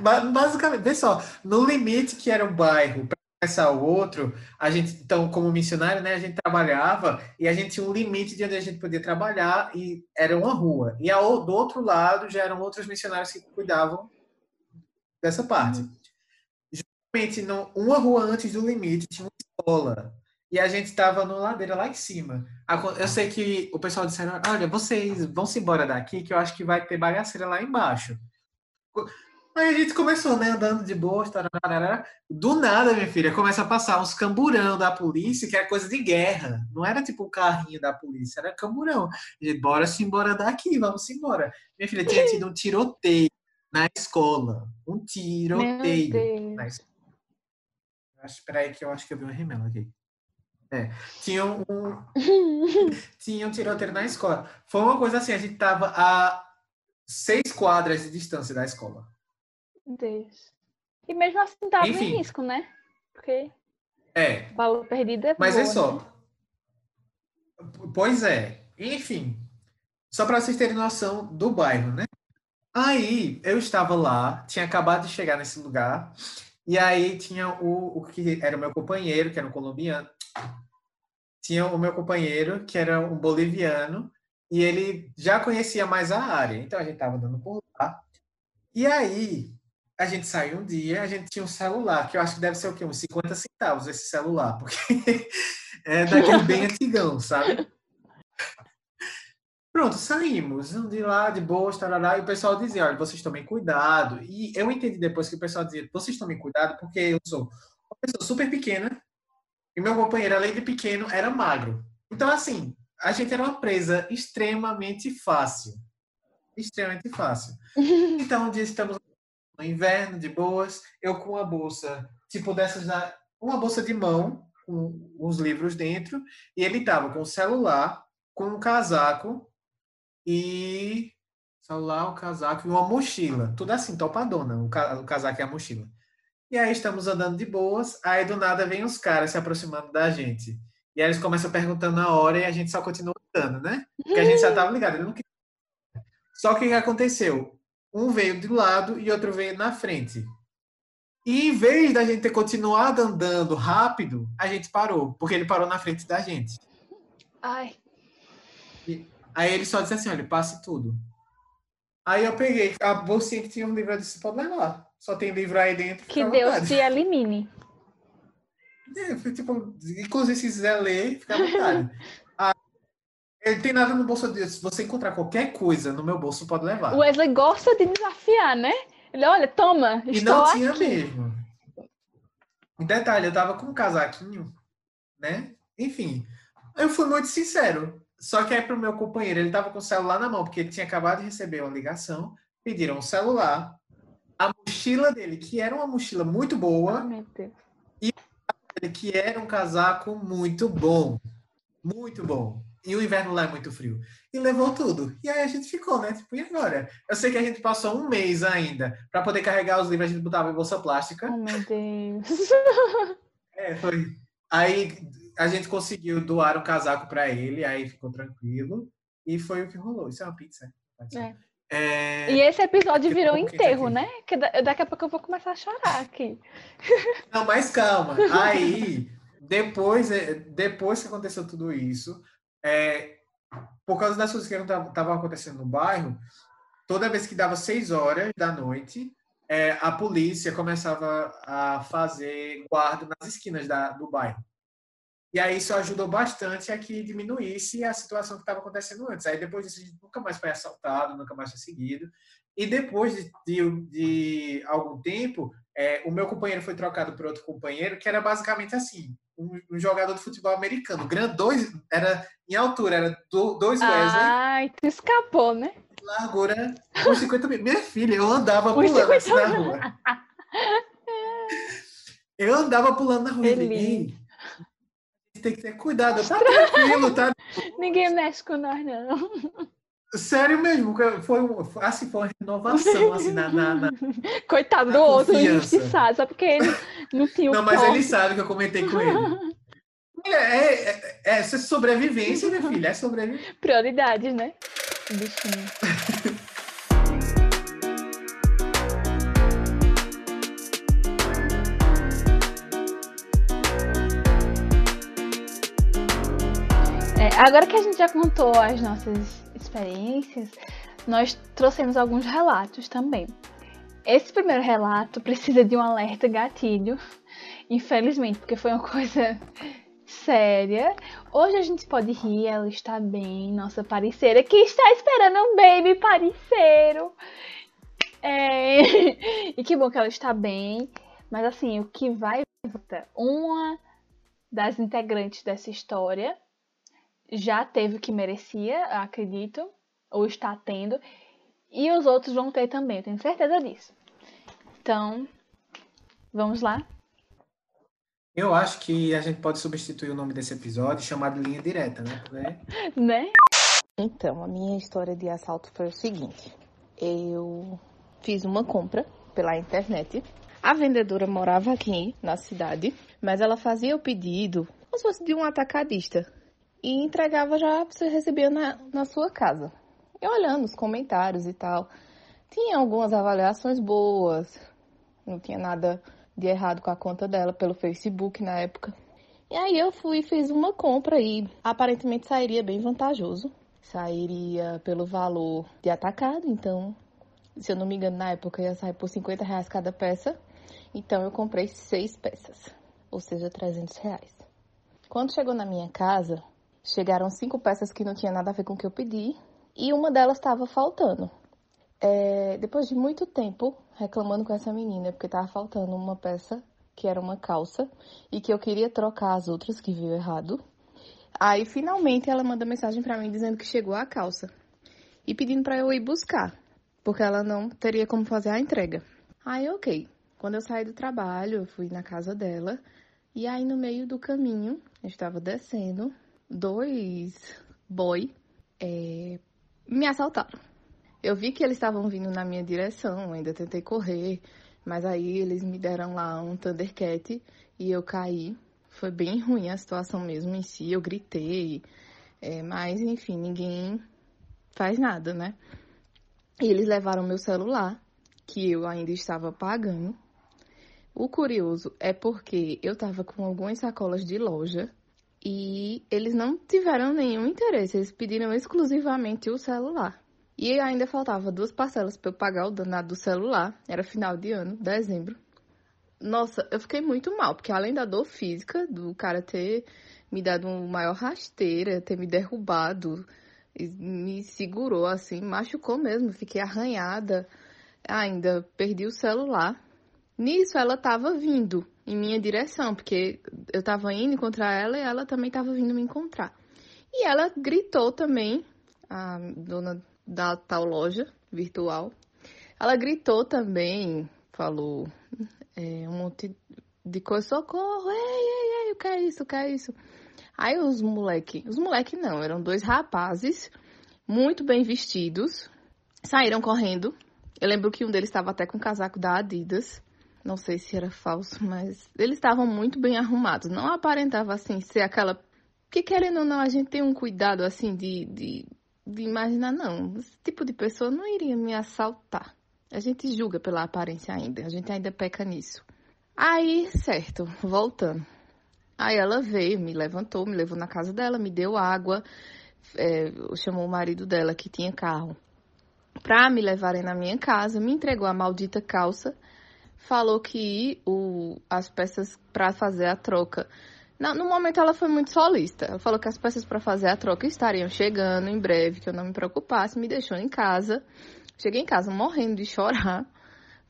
Ba- Basicamente, vê só, no limite que era um bairro para começar o outro, a gente, então, como missionário, né, a gente trabalhava e a gente tinha um limite de onde a gente podia trabalhar e era uma rua. E ao, do outro lado já eram outros missionários que cuidavam dessa parte. Justamente, no, uma rua antes do limite tinha uma escola. E a gente estava numa ladeira lá em cima. Eu sei que o pessoal disseram, olha, vocês vão-se embora daqui que eu acho que vai ter bagaceira lá embaixo. Aí a gente começou, né, andando de boa, tararara. do nada, minha filha, começa a passar uns camburão da polícia, que era coisa de guerra. Não era tipo o carrinho da polícia, era camburão. E, bora se embora daqui, vamos embora. Minha filha tinha tido um tiroteio na escola. Um tiroteio na escola. Espera aí que eu acho que eu vi um remela aqui. É, tinha um, tinha um tiroteio na escola. Foi uma coisa assim, a gente tava a seis quadras de distância da escola. Deus. E mesmo assim tava Enfim. em risco, né? Porque É, bala perdida é mas boa, é só. né? Pois é. Enfim, só para vocês terem noção do bairro, né? Aí eu estava lá, tinha acabado de chegar nesse lugar, e aí tinha o, o que era o meu companheiro, que era um colombiano, tinha o meu companheiro, que era um boliviano, e ele já conhecia mais a área, então a gente estava andando por lá. E aí, a gente saiu um dia, a gente tinha um celular, que eu acho que deve ser o quê? Uns 50 centavos esse celular, porque é daquele bem antigão, sabe? Pronto, saímos de lá de boa, tarará, e o pessoal dizia, olha, vocês tomem cuidado. E eu entendi depois que o pessoal dizia, vocês tomem cuidado, porque eu sou uma pessoa super pequena, e meu companheiro, além de pequeno, era magro. Então, assim, a gente era uma presa extremamente fácil. Extremamente fácil. Então, um dia estamos no inverno, de boas, eu com uma bolsa, tipo dessas, da, uma bolsa de mão, com uns livros dentro, e ele tava com o celular, com um casaco e celular, o casaco e uma mochila. Tudo assim, topadona, o, ca, o casaco e a mochila. E aí estamos andando de boas, aí do nada vem os caras se aproximando da gente. E aí eles começam perguntando a hora e a gente só continua andando, né? Porque a gente já tava ligado. Só que o que aconteceu? Um veio de lado e outro veio na frente. E em vez da gente ter continuado andando rápido, a gente parou, porque ele parou na frente da gente. Ai. E, aí ele só disse assim: olha, passe tudo. Aí eu peguei a bolsinha que tinha um livro, eu disse: pode levar. Só tem livro aí dentro. Que Deus te elimine. É, tipo, inclusive, se quiser ler, fica à vontade. ele tem nada no bolso dele. Se você encontrar qualquer coisa no meu bolso, pode levar. O Wesley gosta de desafiar, né? Ele, olha, toma, E não tinha mesmo. E detalhe, eu tava com um casaquinho, né? Enfim, eu fui muito sincero. Só que aí pro meu companheiro, ele tava com o celular na mão, porque ele tinha acabado de receber uma ligação, pediram um celular, a mochila dele, que era uma mochila muito boa, oh, e que era um casaco muito bom. Muito bom. E o inverno lá é muito frio. E levou tudo. E aí a gente ficou, né? Tipo, e agora? Eu sei que a gente passou um mês ainda para poder carregar os livros, a gente botava em bolsa plástica. Oh, meu Deus. É, foi. Aí a gente conseguiu doar um casaco para ele, aí ficou tranquilo. E foi o que rolou. Isso é uma pizza. É. É... E esse episódio virou um enterro, né? Que daqui a pouco eu vou começar a chorar aqui. Não, mas calma. Aí, depois, é, depois que aconteceu tudo isso, é, por causa das coisas que estavam acontecendo no bairro, toda vez que dava seis horas da noite, é, a polícia começava a fazer guarda nas esquinas da, do bairro. E aí isso ajudou bastante a que diminuísse a situação que estava acontecendo antes. Aí depois disso a gente nunca mais foi assaltado, nunca mais foi seguido. E depois de, de, de algum tempo, é, o meu companheiro foi trocado por outro companheiro que era basicamente assim, um, um jogador de futebol americano. Grande, dois, era em altura, era do, dois Wesley. Ai, tu escapou, né? Largura por 50 mil. Minha filha, eu andava pulando assim na rua. Eu andava pulando na rua. Feliz tem que ter cuidado. Tá tranquilo, tá? Ninguém mexe com nós, não. Sério mesmo, foi, assim, foi uma renovação, assim, na, na, na Coitado na do outro, injustiçado, só porque ele não tinha o Não, mas ele sabe que eu comentei com ele. É, é, é, é sobrevivência, minha filha, é sobrevivência. Prioridades, né? Bichinho. Agora que a gente já contou as nossas experiências, nós trouxemos alguns relatos também. Esse primeiro relato precisa de um alerta gatilho, infelizmente, porque foi uma coisa séria. Hoje a gente pode rir, ela está bem, nossa parceira, que está esperando um baby parceiro. É... e que bom que ela está bem. Mas assim, o que vai uma das integrantes dessa história já teve o que merecia, acredito, ou está tendo, e os outros vão ter também, eu tenho certeza disso. Então, vamos lá? Eu acho que a gente pode substituir o nome desse episódio chamado Linha Direta, né? Né? Então, a minha história de assalto foi o seguinte: eu fiz uma compra pela internet. A vendedora morava aqui na cidade, mas ela fazia o pedido como se fosse de um atacadista e entregava já, você recebia na, na sua casa. E olhando os comentários e tal, tinha algumas avaliações boas, não tinha nada de errado com a conta dela pelo Facebook na época. E aí eu fui e fiz uma compra e aparentemente sairia bem vantajoso sairia pelo valor de atacado, então, se eu não me engano, na época ia sair por 50 reais cada peça. Então eu comprei seis peças, ou seja, 300 reais. Quando chegou na minha casa, chegaram cinco peças que não tinha nada a ver com o que eu pedi e uma delas estava faltando. É, depois de muito tempo reclamando com essa menina, porque estava faltando uma peça que era uma calça e que eu queria trocar as outras que viu errado. Aí finalmente ela manda mensagem para mim dizendo que chegou a calça e pedindo para eu ir buscar, porque ela não teria como fazer a entrega. Aí, ok. Quando eu saí do trabalho, eu fui na casa dela e aí no meio do caminho, eu estava descendo, dois boy é, me assaltaram. Eu vi que eles estavam vindo na minha direção, ainda tentei correr, mas aí eles me deram lá um Thundercat e eu caí. Foi bem ruim a situação mesmo em si, eu gritei, é, mas enfim, ninguém faz nada, né? E eles levaram meu celular, que eu ainda estava pagando. O curioso é porque eu estava com algumas sacolas de loja e eles não tiveram nenhum interesse, eles pediram exclusivamente o celular. E ainda faltava duas parcelas para eu pagar o danado do celular. Era final de ano, dezembro. Nossa, eu fiquei muito mal, porque além da dor física, do cara ter me dado uma maior rasteira, ter me derrubado, me segurou assim, machucou mesmo, fiquei arranhada. Ainda perdi o celular. Nisso ela tava vindo em minha direção, porque eu tava indo encontrar ela e ela também tava vindo me encontrar. E ela gritou também, a dona da tal loja virtual. Ela gritou também, falou é, um monte de coisa, socorro, ei, ei, ei, o que é isso, o que é isso? Aí os moleque, os moleque não, eram dois rapazes, muito bem vestidos, saíram correndo. Eu lembro que um deles estava até com um casaco da Adidas, não sei se era falso, mas eles estavam muito bem arrumados. Não aparentava assim ser aquela. Que querendo ou não, a gente tem um cuidado assim de, de de imaginar, não, esse tipo de pessoa não iria me assaltar. A gente julga pela aparência ainda, a gente ainda peca nisso. Aí, certo, voltando. Aí ela veio, me levantou, me levou na casa dela, me deu água, é, chamou o marido dela que tinha carro pra me levarem na minha casa, me entregou a maldita calça, falou que o, as peças para fazer a troca não, no momento ela foi muito solista. Ela falou que as peças para fazer a troca estariam chegando em breve, que eu não me preocupasse, me deixou em casa. Cheguei em casa morrendo de chorar,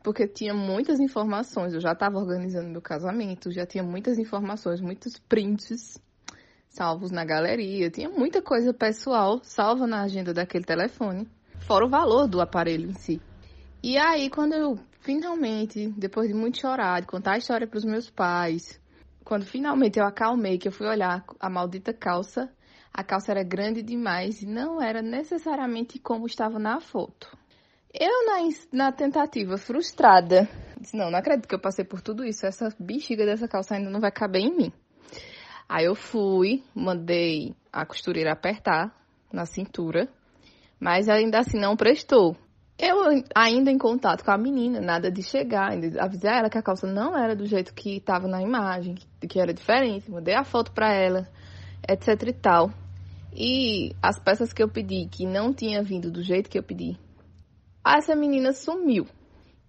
porque tinha muitas informações. Eu já estava organizando meu casamento, já tinha muitas informações, muitos prints salvos na galeria, tinha muita coisa pessoal salva na agenda daquele telefone, fora o valor do aparelho em si. E aí, quando eu finalmente, depois de muito chorar, de contar a história para os meus pais, quando finalmente eu acalmei, que eu fui olhar a maldita calça, a calça era grande demais e não era necessariamente como estava na foto. Eu, na, na tentativa frustrada, disse: Não, não acredito que eu passei por tudo isso. Essa bexiga dessa calça ainda não vai caber em mim. Aí eu fui, mandei a costureira apertar na cintura, mas ainda assim não prestou. Eu ainda em contato com a menina, nada de chegar, ainda avisar ela que a calça não era do jeito que estava na imagem, que era diferente, mandei a foto para ela, etc e tal. E as peças que eu pedi, que não tinha vindo do jeito que eu pedi, essa menina sumiu.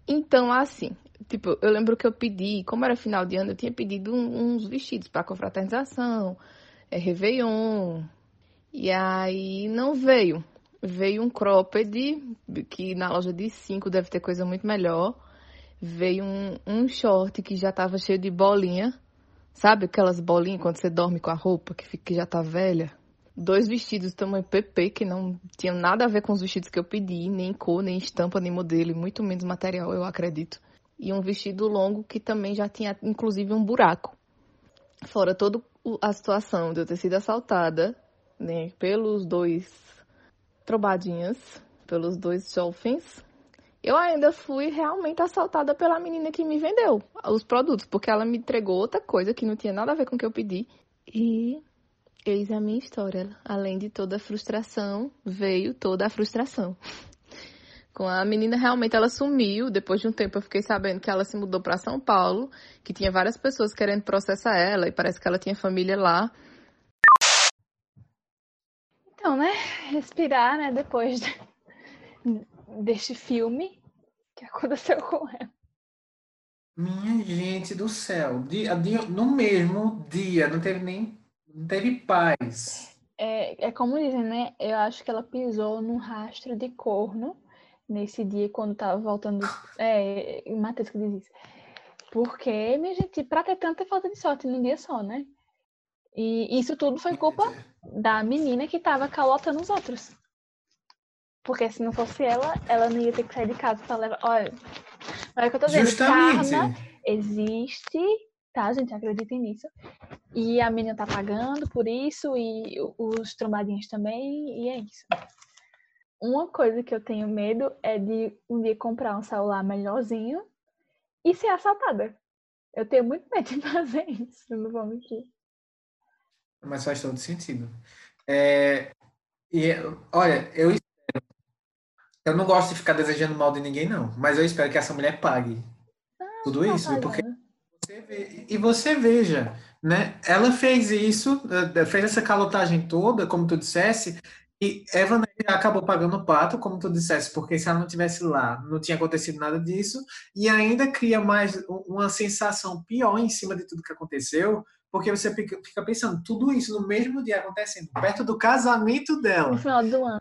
Então, assim, tipo, eu lembro que eu pedi, como era final de ano, eu tinha pedido uns vestidos para confraternização, é, Réveillon, e aí não veio veio um cropped, que na loja de 5 deve ter coisa muito melhor. Veio um, um short que já tava cheio de bolinha. Sabe aquelas bolinhas quando você dorme com a roupa que, fica, que já tá velha? Dois vestidos tamanho PP que não tinham nada a ver com os vestidos que eu pedi, nem cor, nem estampa, nem modelo, muito menos material, eu acredito. E um vestido longo que também já tinha, inclusive, um buraco. Fora toda a situação de eu ter sido assaltada né, pelos dois trombadinhas pelos dois jovens, eu ainda fui realmente assaltada pela menina que me vendeu os produtos, porque ela me entregou outra coisa que não tinha nada a ver com o que eu pedi. E eis a minha história. Além de toda a frustração, veio toda a frustração. Com a menina, realmente ela sumiu. Depois de um tempo, eu fiquei sabendo que ela se mudou para São Paulo, que tinha várias pessoas querendo processar ela, e parece que ela tinha família lá. Então, né? Respirar, né? Depois de, deste filme que aconteceu com ela. Minha gente do céu, dia, dia, no mesmo dia, não teve nem, não teve paz. É, é como dizem, né? Eu acho que ela pisou num rastro de corno nesse dia quando tava voltando. É, Matheus que diz isso. Porque, minha gente, pra ter tanta falta de sorte num dia só, né? E isso tudo foi culpa da menina que tava calotando os outros. Porque se não fosse ela, ela não ia ter que sair de casa pra levar. Olha, olha o que eu tô dizendo. Justamente. Karma existe, tá, gente? Acreditem nisso. E a menina tá pagando por isso, e os trombadinhos também, e é isso. Uma coisa que eu tenho medo é de um dia comprar um celular melhorzinho e ser assaltada. Eu tenho muito medo de fazer isso, não vou mentir. Mas faz todo sentido. É, e, olha, eu espero. Eu não gosto de ficar desejando mal de ninguém, não. Mas eu espero que essa mulher pague tudo tá isso, porque você vê- e você veja, né? Ela fez isso, eh, fez essa calotagem toda, como tu dissesse, e Eva acabou pagando o pato, como tu dissesse, porque se ela não tivesse lá, não tinha acontecido nada disso, e ainda cria mais uma sensação pior em cima de tudo que aconteceu, porque você fica pensando, tudo isso no mesmo dia acontecendo, perto do casamento dela No final do ano.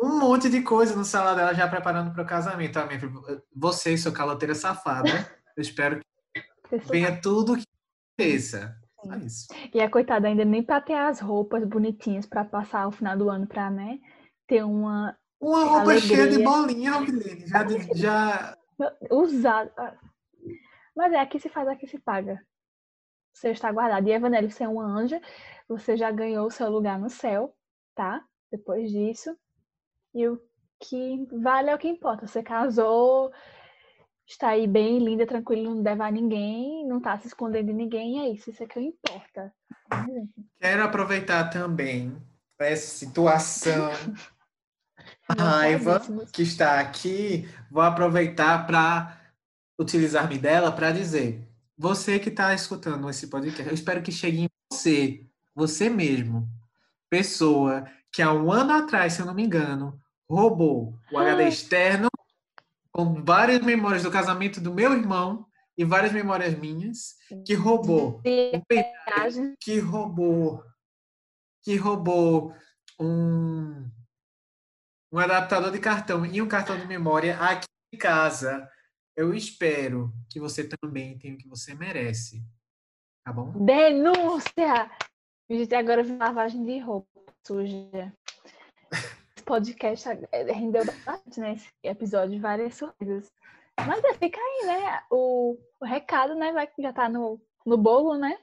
um monte de coisa no celular dela já preparando para o casamento. Filha, Você, sua caloteira safada, eu espero que venha tudo que aconteça. Isso. E a coitada ainda nem pra ter as roupas bonitinhas pra passar o final do ano pra, né? Ter uma Uma roupa cheia de Alegria. bolinha, Alvilene. Já, já usada. Mas é, aqui se faz, aqui se paga. Você está guardado. E Evanelli, você é uma anja. Você já ganhou o seu lugar no céu, tá? Depois disso. E o que vale é o que importa. Você casou, está aí bem, linda, tranquila, não deve a ninguém, não tá se escondendo de ninguém. É isso, isso é que importa. Né, gente? quero aproveitar também essa situação, raiva que está aqui. Vou aproveitar para utilizar-me dela para dizer: você que está escutando esse podcast, eu espero que chegue em você, você mesmo, pessoa que há um ano atrás, se eu não me engano, roubou o HD externo com várias memórias do casamento do meu irmão e várias memórias minhas, que roubou um Viagem. que roubou que roubou um um adaptador de cartão e um cartão de memória aqui em casa. Eu espero que você também tenha o que você merece. Tá bom? Denúncia! Agora vem lavagem de roupa suja. Esse podcast eh, rendeu bastante, né? Esse episódio, várias surpresas. Mas é, fica aí, né? O, o recado, né? Vai que já tá no, no bolo, né?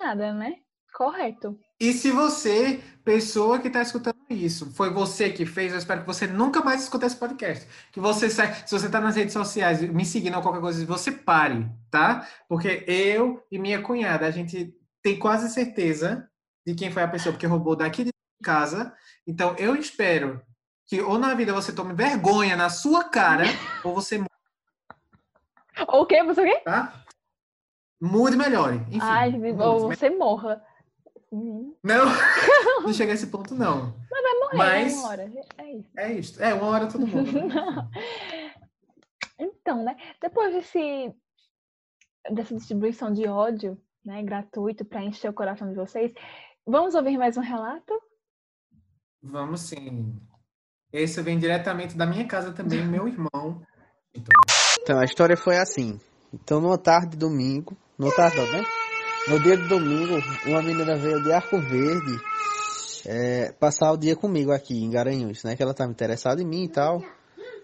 Nada, né? Correto. E se você, pessoa que está escutando isso, foi você que fez, eu espero que você nunca mais escute esse podcast. Que você sai, se você está nas redes sociais me seguindo ou qualquer coisa, você pare, tá? Porque eu e minha cunhada, a gente tem quase certeza de quem foi a pessoa que roubou daqui de casa. Então eu espero que ou na vida você tome vergonha na sua cara, ou você Ou o quê? Você o quê? tá? Mude melhore. Enfim, Ai, ou você morra. Hum, Não, não chega a esse ponto, não. Morrer Mas- uma hora. É isso. É isso. É, uma hora todo mundo. né? Então, né? Depois desse, dessa distribuição de ódio, né, gratuito para encher o coração de vocês, vamos ouvir mais um relato? Vamos sim. Esse vem diretamente da minha casa também, meu irmão. Então, Então, a história foi assim. Então, numa tarde de domingo, numa tarde não, né? No dia de domingo, uma menina veio de Arco Verde é, passar o dia comigo aqui em Garanhuns, né? Que ela estava interessada em mim e tal.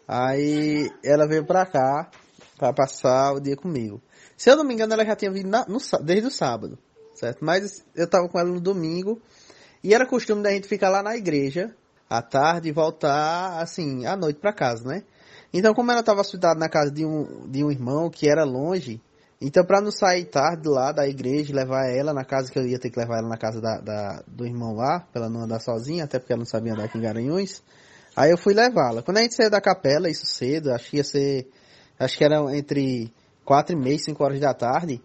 Aí ela veio pra cá pra passar o dia comigo. Se eu não me engano, ela já tinha vindo na- no desde o sábado, certo? Mas eu tava com ela no domingo e era costume da gente ficar lá na igreja à tarde e voltar, assim, à noite pra casa, né? Então, como ela estava hospedada na casa de um, de um irmão que era longe, então para não sair tarde lá da igreja e levar ela na casa, que eu ia ter que levar ela na casa da, da- do irmão lá, pra ela não andar sozinha, até porque ela não sabia andar aqui em Garanhuns, aí eu fui levá-la. Quando a gente saiu da capela, isso cedo, acho que ia ser, acho que era entre quatro e meia, cinco horas da tarde,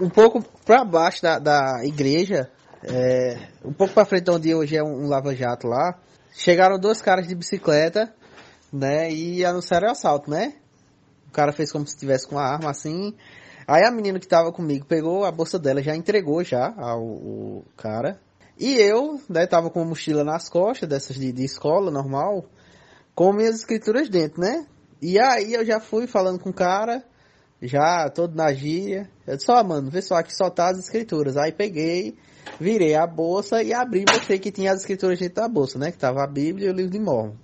um pouco para baixo da, da igreja, É, um pouco pra frente de onde hoje é um, um lava-jato lá, chegaram dois caras de bicicleta, né? E anunciaram o assalto, né? O cara fez como se estivesse com a arma assim. Aí a menina que tava comigo pegou a bolsa dela, já entregou já ao, cara. E eu, né, tava com a mochila nas costas, dessas de, de escola normal, com minhas escrituras dentro, né? E aí eu já fui falando com o cara, já todo na gíria. Eu disse, ó, mano, vê só aqui só tá as escrituras. Aí peguei, virei a bolsa e abri mostrei que tinha as escrituras dentro da bolsa, né? Que tava a Bíblia e o livro de Mormon.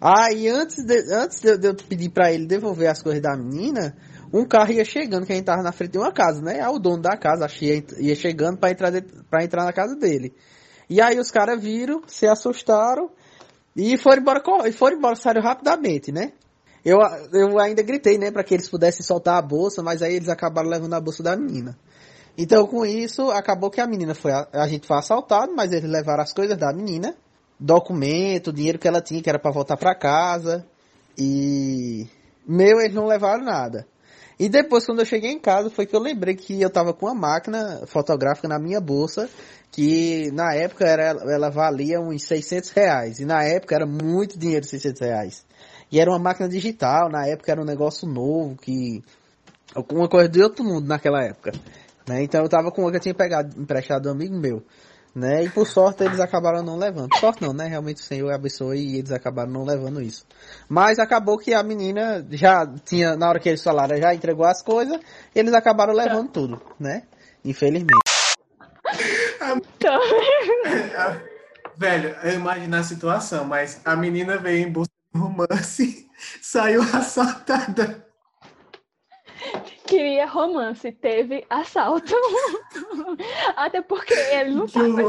Aí antes de, antes de, eu pedir para ele devolver as coisas da menina, um carro ia chegando, que a gente tava na frente de uma casa, né? Aí o dono da casa achei, ia chegando para entrar, pra entrar na casa dele. E aí os caras viram, se assustaram e foram embora, e foram embora, saíram rapidamente, né? Eu, eu ainda gritei, né, para que eles pudessem soltar a bolsa, mas aí eles acabaram levando a bolsa da menina. Então, com isso, acabou que a menina foi. A, a gente foi assaltado, mas eles levaram as coisas da menina, documento, dinheiro que ela tinha, que era para voltar para casa. E. Meu, eles não levaram nada. E depois, quando eu cheguei em casa, foi que eu lembrei que eu tava com uma máquina fotográfica na minha bolsa, que na época era, ela valia uns 600 reais. E na época era muito dinheiro, 600 reais. E era uma máquina digital, na época era um negócio novo, que. Uma coisa de outro mundo naquela época. Né? Então eu tava com uma que eu tinha pegado, emprestado um amigo meu. Né? E por sorte eles acabaram não levando. Sorte não, né? Realmente o Senhor abençoe e eles acabaram não levando isso. Mas acabou que a menina já tinha, na hora que eles falaram, já entregou as coisas, eles acabaram levando tudo, né? Infelizmente. Então... Velho, eu imagino a situação, mas a menina veio em busca de romance, saiu assaltada. Queria romance, teve assalto. Até porque ele não sabe.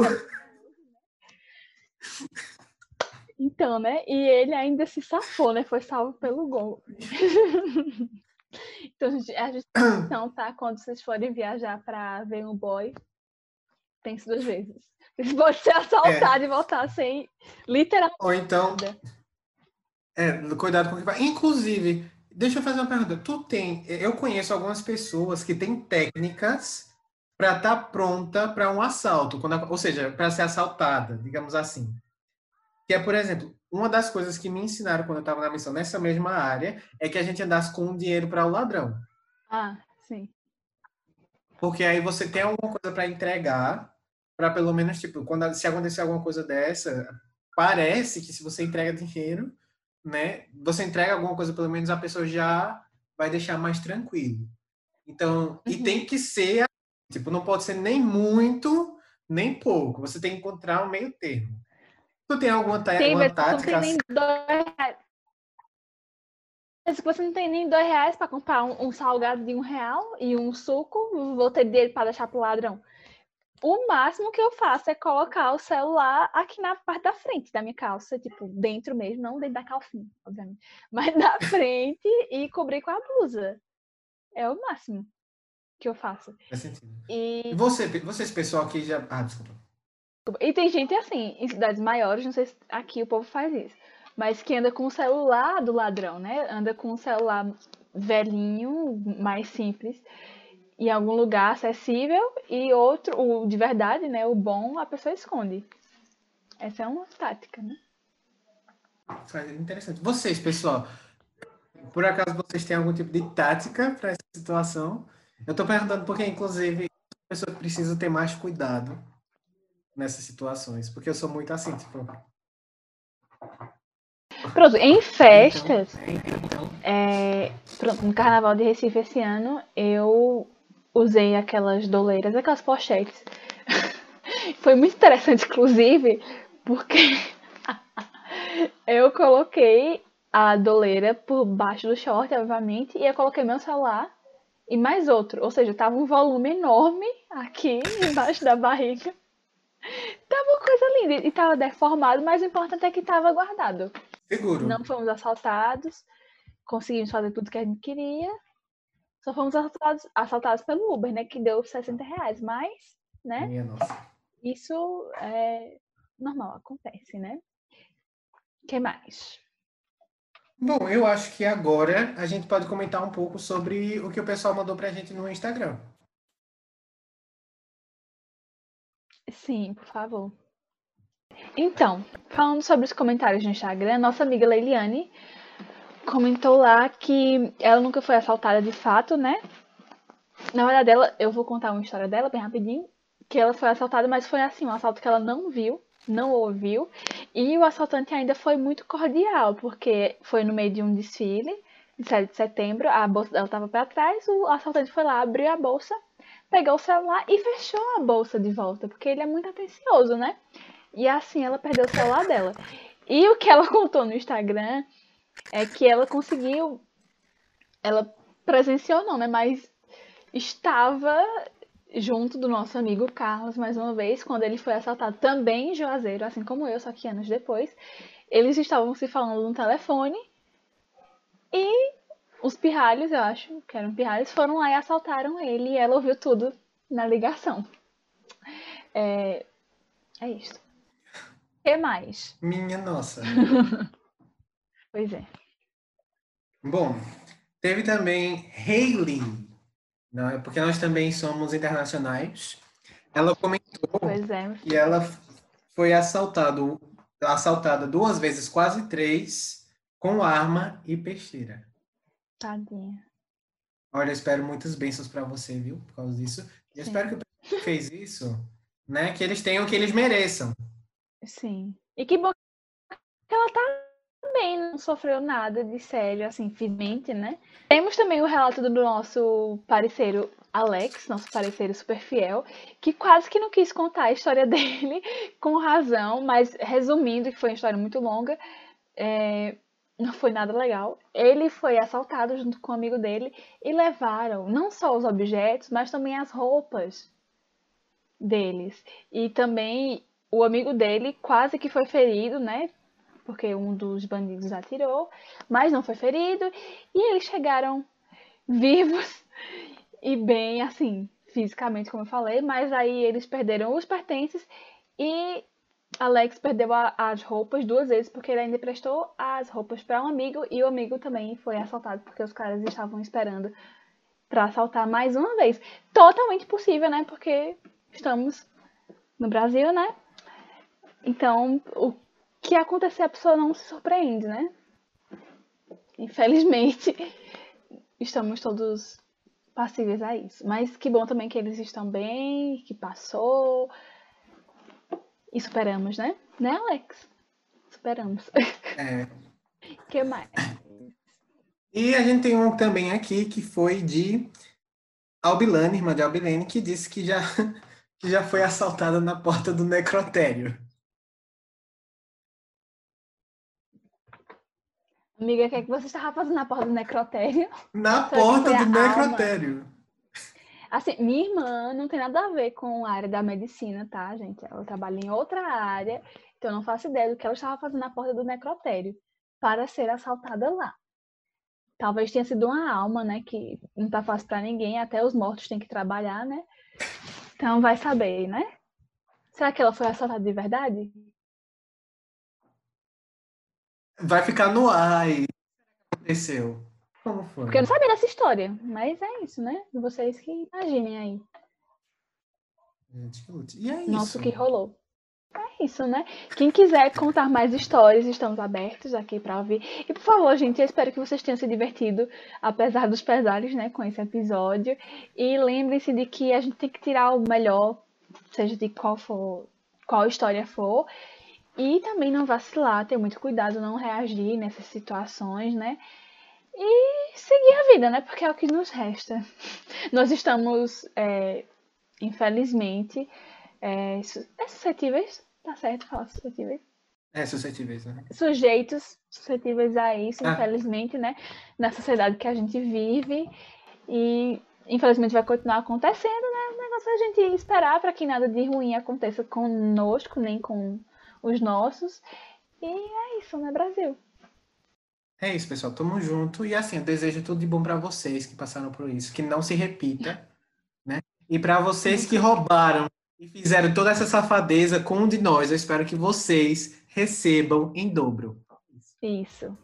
Então, né? E ele ainda se safou, né? Foi salvo pelo gol. então, a justificação, tá? Quando vocês forem viajar para ver um boy, pense duas vezes. Você pode ser assaltado é. e voltar sem literalmente. Ou então. É, cuidado com o que vai. Inclusive, deixa eu fazer uma pergunta. Tu tem. Eu conheço algumas pessoas que têm técnicas para estar tá pronta para um assalto, quando, ou seja, para ser assaltada, digamos assim. Que é, por exemplo, uma das coisas que me ensinaram quando eu estava na missão nessa mesma área é que a gente andasse com um dinheiro para o ladrão. Ah, sim. Porque aí você tem alguma coisa para entregar, para pelo menos, tipo, quando se acontecer alguma coisa dessa, parece que se você entrega dinheiro, né, você entrega alguma coisa, pelo menos a pessoa já vai deixar mais tranquilo. Então, uhum. e tem que ser, tipo, não pode ser nem muito, nem pouco. Você tem que encontrar um meio termo. Tu tem alguma tem, uma tática? Reais. Se você não tem nem dois reais para comprar um, um, salgado de um real e um suco, vou ter dele para deixar pro ladrão. O máximo que eu faço é colocar o celular aqui na parte da frente da minha calça, tipo, dentro mesmo, não dentro da calcinha, obviamente, mas na frente e cobrir com a blusa. É o máximo que eu faço. Faz sentido. E, e você, vocês, pessoal, que já. Ah, desculpa. E tem gente assim, em cidades maiores, não sei se aqui o povo faz isso, mas que anda com o celular do ladrão, né? Anda com o celular velhinho, mais simples, em algum lugar acessível e outro, o de verdade, né? O bom, a pessoa esconde. Essa é uma tática, né? Interessante. Vocês, pessoal, por acaso vocês têm algum tipo de tática para essa situação? Eu estou perguntando porque, inclusive, a pessoa precisa ter mais cuidado nessas situações, porque eu sou muito assim, tipo. Pronto, em festas, então, é, pronto, no Carnaval de Recife esse ano, eu usei aquelas doleiras, aquelas pochetes. Foi muito interessante, inclusive, porque eu coloquei a doleira por baixo do short, obviamente, e eu coloquei meu celular e mais outro. Ou seja, tava um volume enorme aqui embaixo da barriga. Tava uma coisa linda e tava deformado, mas o importante é que tava guardado. Seguro. Não fomos assaltados, conseguimos fazer tudo que a gente queria só fomos assaltados, assaltados pelo Uber, né? Que deu 60 reais. Mas, né? Minha nossa. Isso é normal, acontece, né? O que mais? Bom, eu acho que agora a gente pode comentar um pouco sobre o que o pessoal mandou pra gente no Instagram. Sim, por favor. Então, falando sobre os comentários no Instagram, nossa amiga Leiliane comentou lá que ela nunca foi assaltada de fato, né? Na verdade, ela, eu vou contar uma história dela bem rapidinho. Que ela foi assaltada, mas foi assim, um assalto que ela não viu, não ouviu. E o assaltante ainda foi muito cordial, porque foi no meio de um desfile, de 7 de setembro, a bolsa dela estava para trás, o assaltante foi lá, abriu a bolsa, pegou o celular e fechou a bolsa de volta, porque ele é muito atencioso, né? E assim ela perdeu o celular dela. E o que ela contou no Instagram é que ela conseguiu. Ela presenciou, não, né? Mas estava junto do nosso amigo Carlos, mais uma vez, quando ele foi assaltado também em Juazeiro, assim como eu, só que anos depois. Eles estavam se falando no telefone e os pirralhos, eu acho que eram pirralhos, foram lá e assaltaram ele e ela ouviu tudo na ligação. É, é isso. O que mais? Minha nossa. pois é. Bom, teve também Hayley, não é? Porque nós também somos internacionais. Ela comentou é. que ela foi assaltado, assaltada duas vezes, quase três, com arma e peixeira. Tadinha. Olha, eu espero muitas bênçãos para você, viu? Por causa disso. E eu espero que o pessoal que fez isso, né? Que eles tenham o que eles mereçam. Sim. E que bom que ela tá bem, não sofreu nada de sério, assim, fisicamente, né? Temos também o relato do nosso parceiro Alex, nosso parceiro super fiel, que quase que não quis contar a história dele, com razão, mas resumindo, que foi uma história muito longa, é, não foi nada legal. Ele foi assaltado junto com um amigo dele e levaram não só os objetos, mas também as roupas deles. E também o amigo dele quase que foi ferido, né? Porque um dos bandidos atirou, mas não foi ferido. E eles chegaram vivos e bem, assim, fisicamente, como eu falei. Mas aí eles perderam os pertences e Alex perdeu a- as roupas duas vezes porque ele ainda prestou as roupas para um amigo e o amigo também foi assaltado porque os caras estavam esperando para assaltar mais uma vez. Totalmente possível, né? Porque estamos no Brasil, né? Então, o que acontecer a pessoa não se surpreende, né? Infelizmente, estamos todos passíveis a isso. Mas que bom também que eles estão bem, que passou. E superamos, né? Né, Alex? Superamos. É. O que mais? E a gente tem um também aqui que foi de Albilane, irmã de Albilene, que disse que já, que já foi assaltada na porta do necrotério. Amiga, o que, é que você estava fazendo na porta do necrotério? Na porta do alma? necrotério. Assim, minha irmã não tem nada a ver com a área da medicina, tá, gente? Ela trabalha em outra área, então eu não faço ideia do que ela estava fazendo na porta do necrotério para ser assaltada lá. Talvez tenha sido uma alma, né? Que não tá fácil para ninguém, até os mortos têm que trabalhar, né? Então vai saber, né? Será que ela foi assaltada de verdade? Vai ficar no ar que aconteceu? Como foi? Porque eu não sabia dessa história, mas é isso, né? Vocês que imaginem aí. Gente. E é isso. Nossa, o que rolou. É isso, né? Quem quiser contar mais histórias, estamos abertos aqui para ouvir. E por favor, gente, eu espero que vocês tenham se divertido, apesar dos pesares, né, com esse episódio. E lembrem-se de que a gente tem que tirar o melhor, seja de qual for, qual história for. E também não vacilar, ter muito cuidado, não reagir nessas situações, né? E seguir a vida, né? Porque é o que nos resta. Nós estamos, é, infelizmente, é, é suscetíveis, tá certo falar suscetíveis? É suscetíveis, né? Sujeitos suscetíveis a isso, Ah. infelizmente, né? Na sociedade que a gente vive. E infelizmente vai continuar acontecendo, né? O negócio é a gente esperar para que nada de ruim aconteça conosco, nem com os nossos. E é isso, né, Brasil? É isso, pessoal. Tamo junto. E assim, eu desejo tudo de bom pra vocês que passaram por isso. Que não se repita, né? E pra vocês que roubaram e fizeram toda essa safadeza com um de nós, eu espero que vocês recebam em dobro. Isso.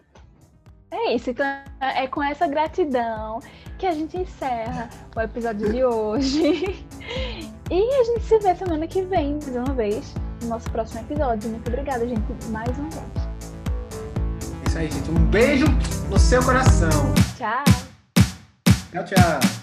É isso, então é com essa gratidão que a gente encerra o episódio de hoje. E a gente se vê semana que vem, mais uma vez, no nosso próximo episódio. Muito obrigada, gente, mais uma vez. É isso aí, gente. Um beijo no seu coração. Tchau! Tchau, tchau.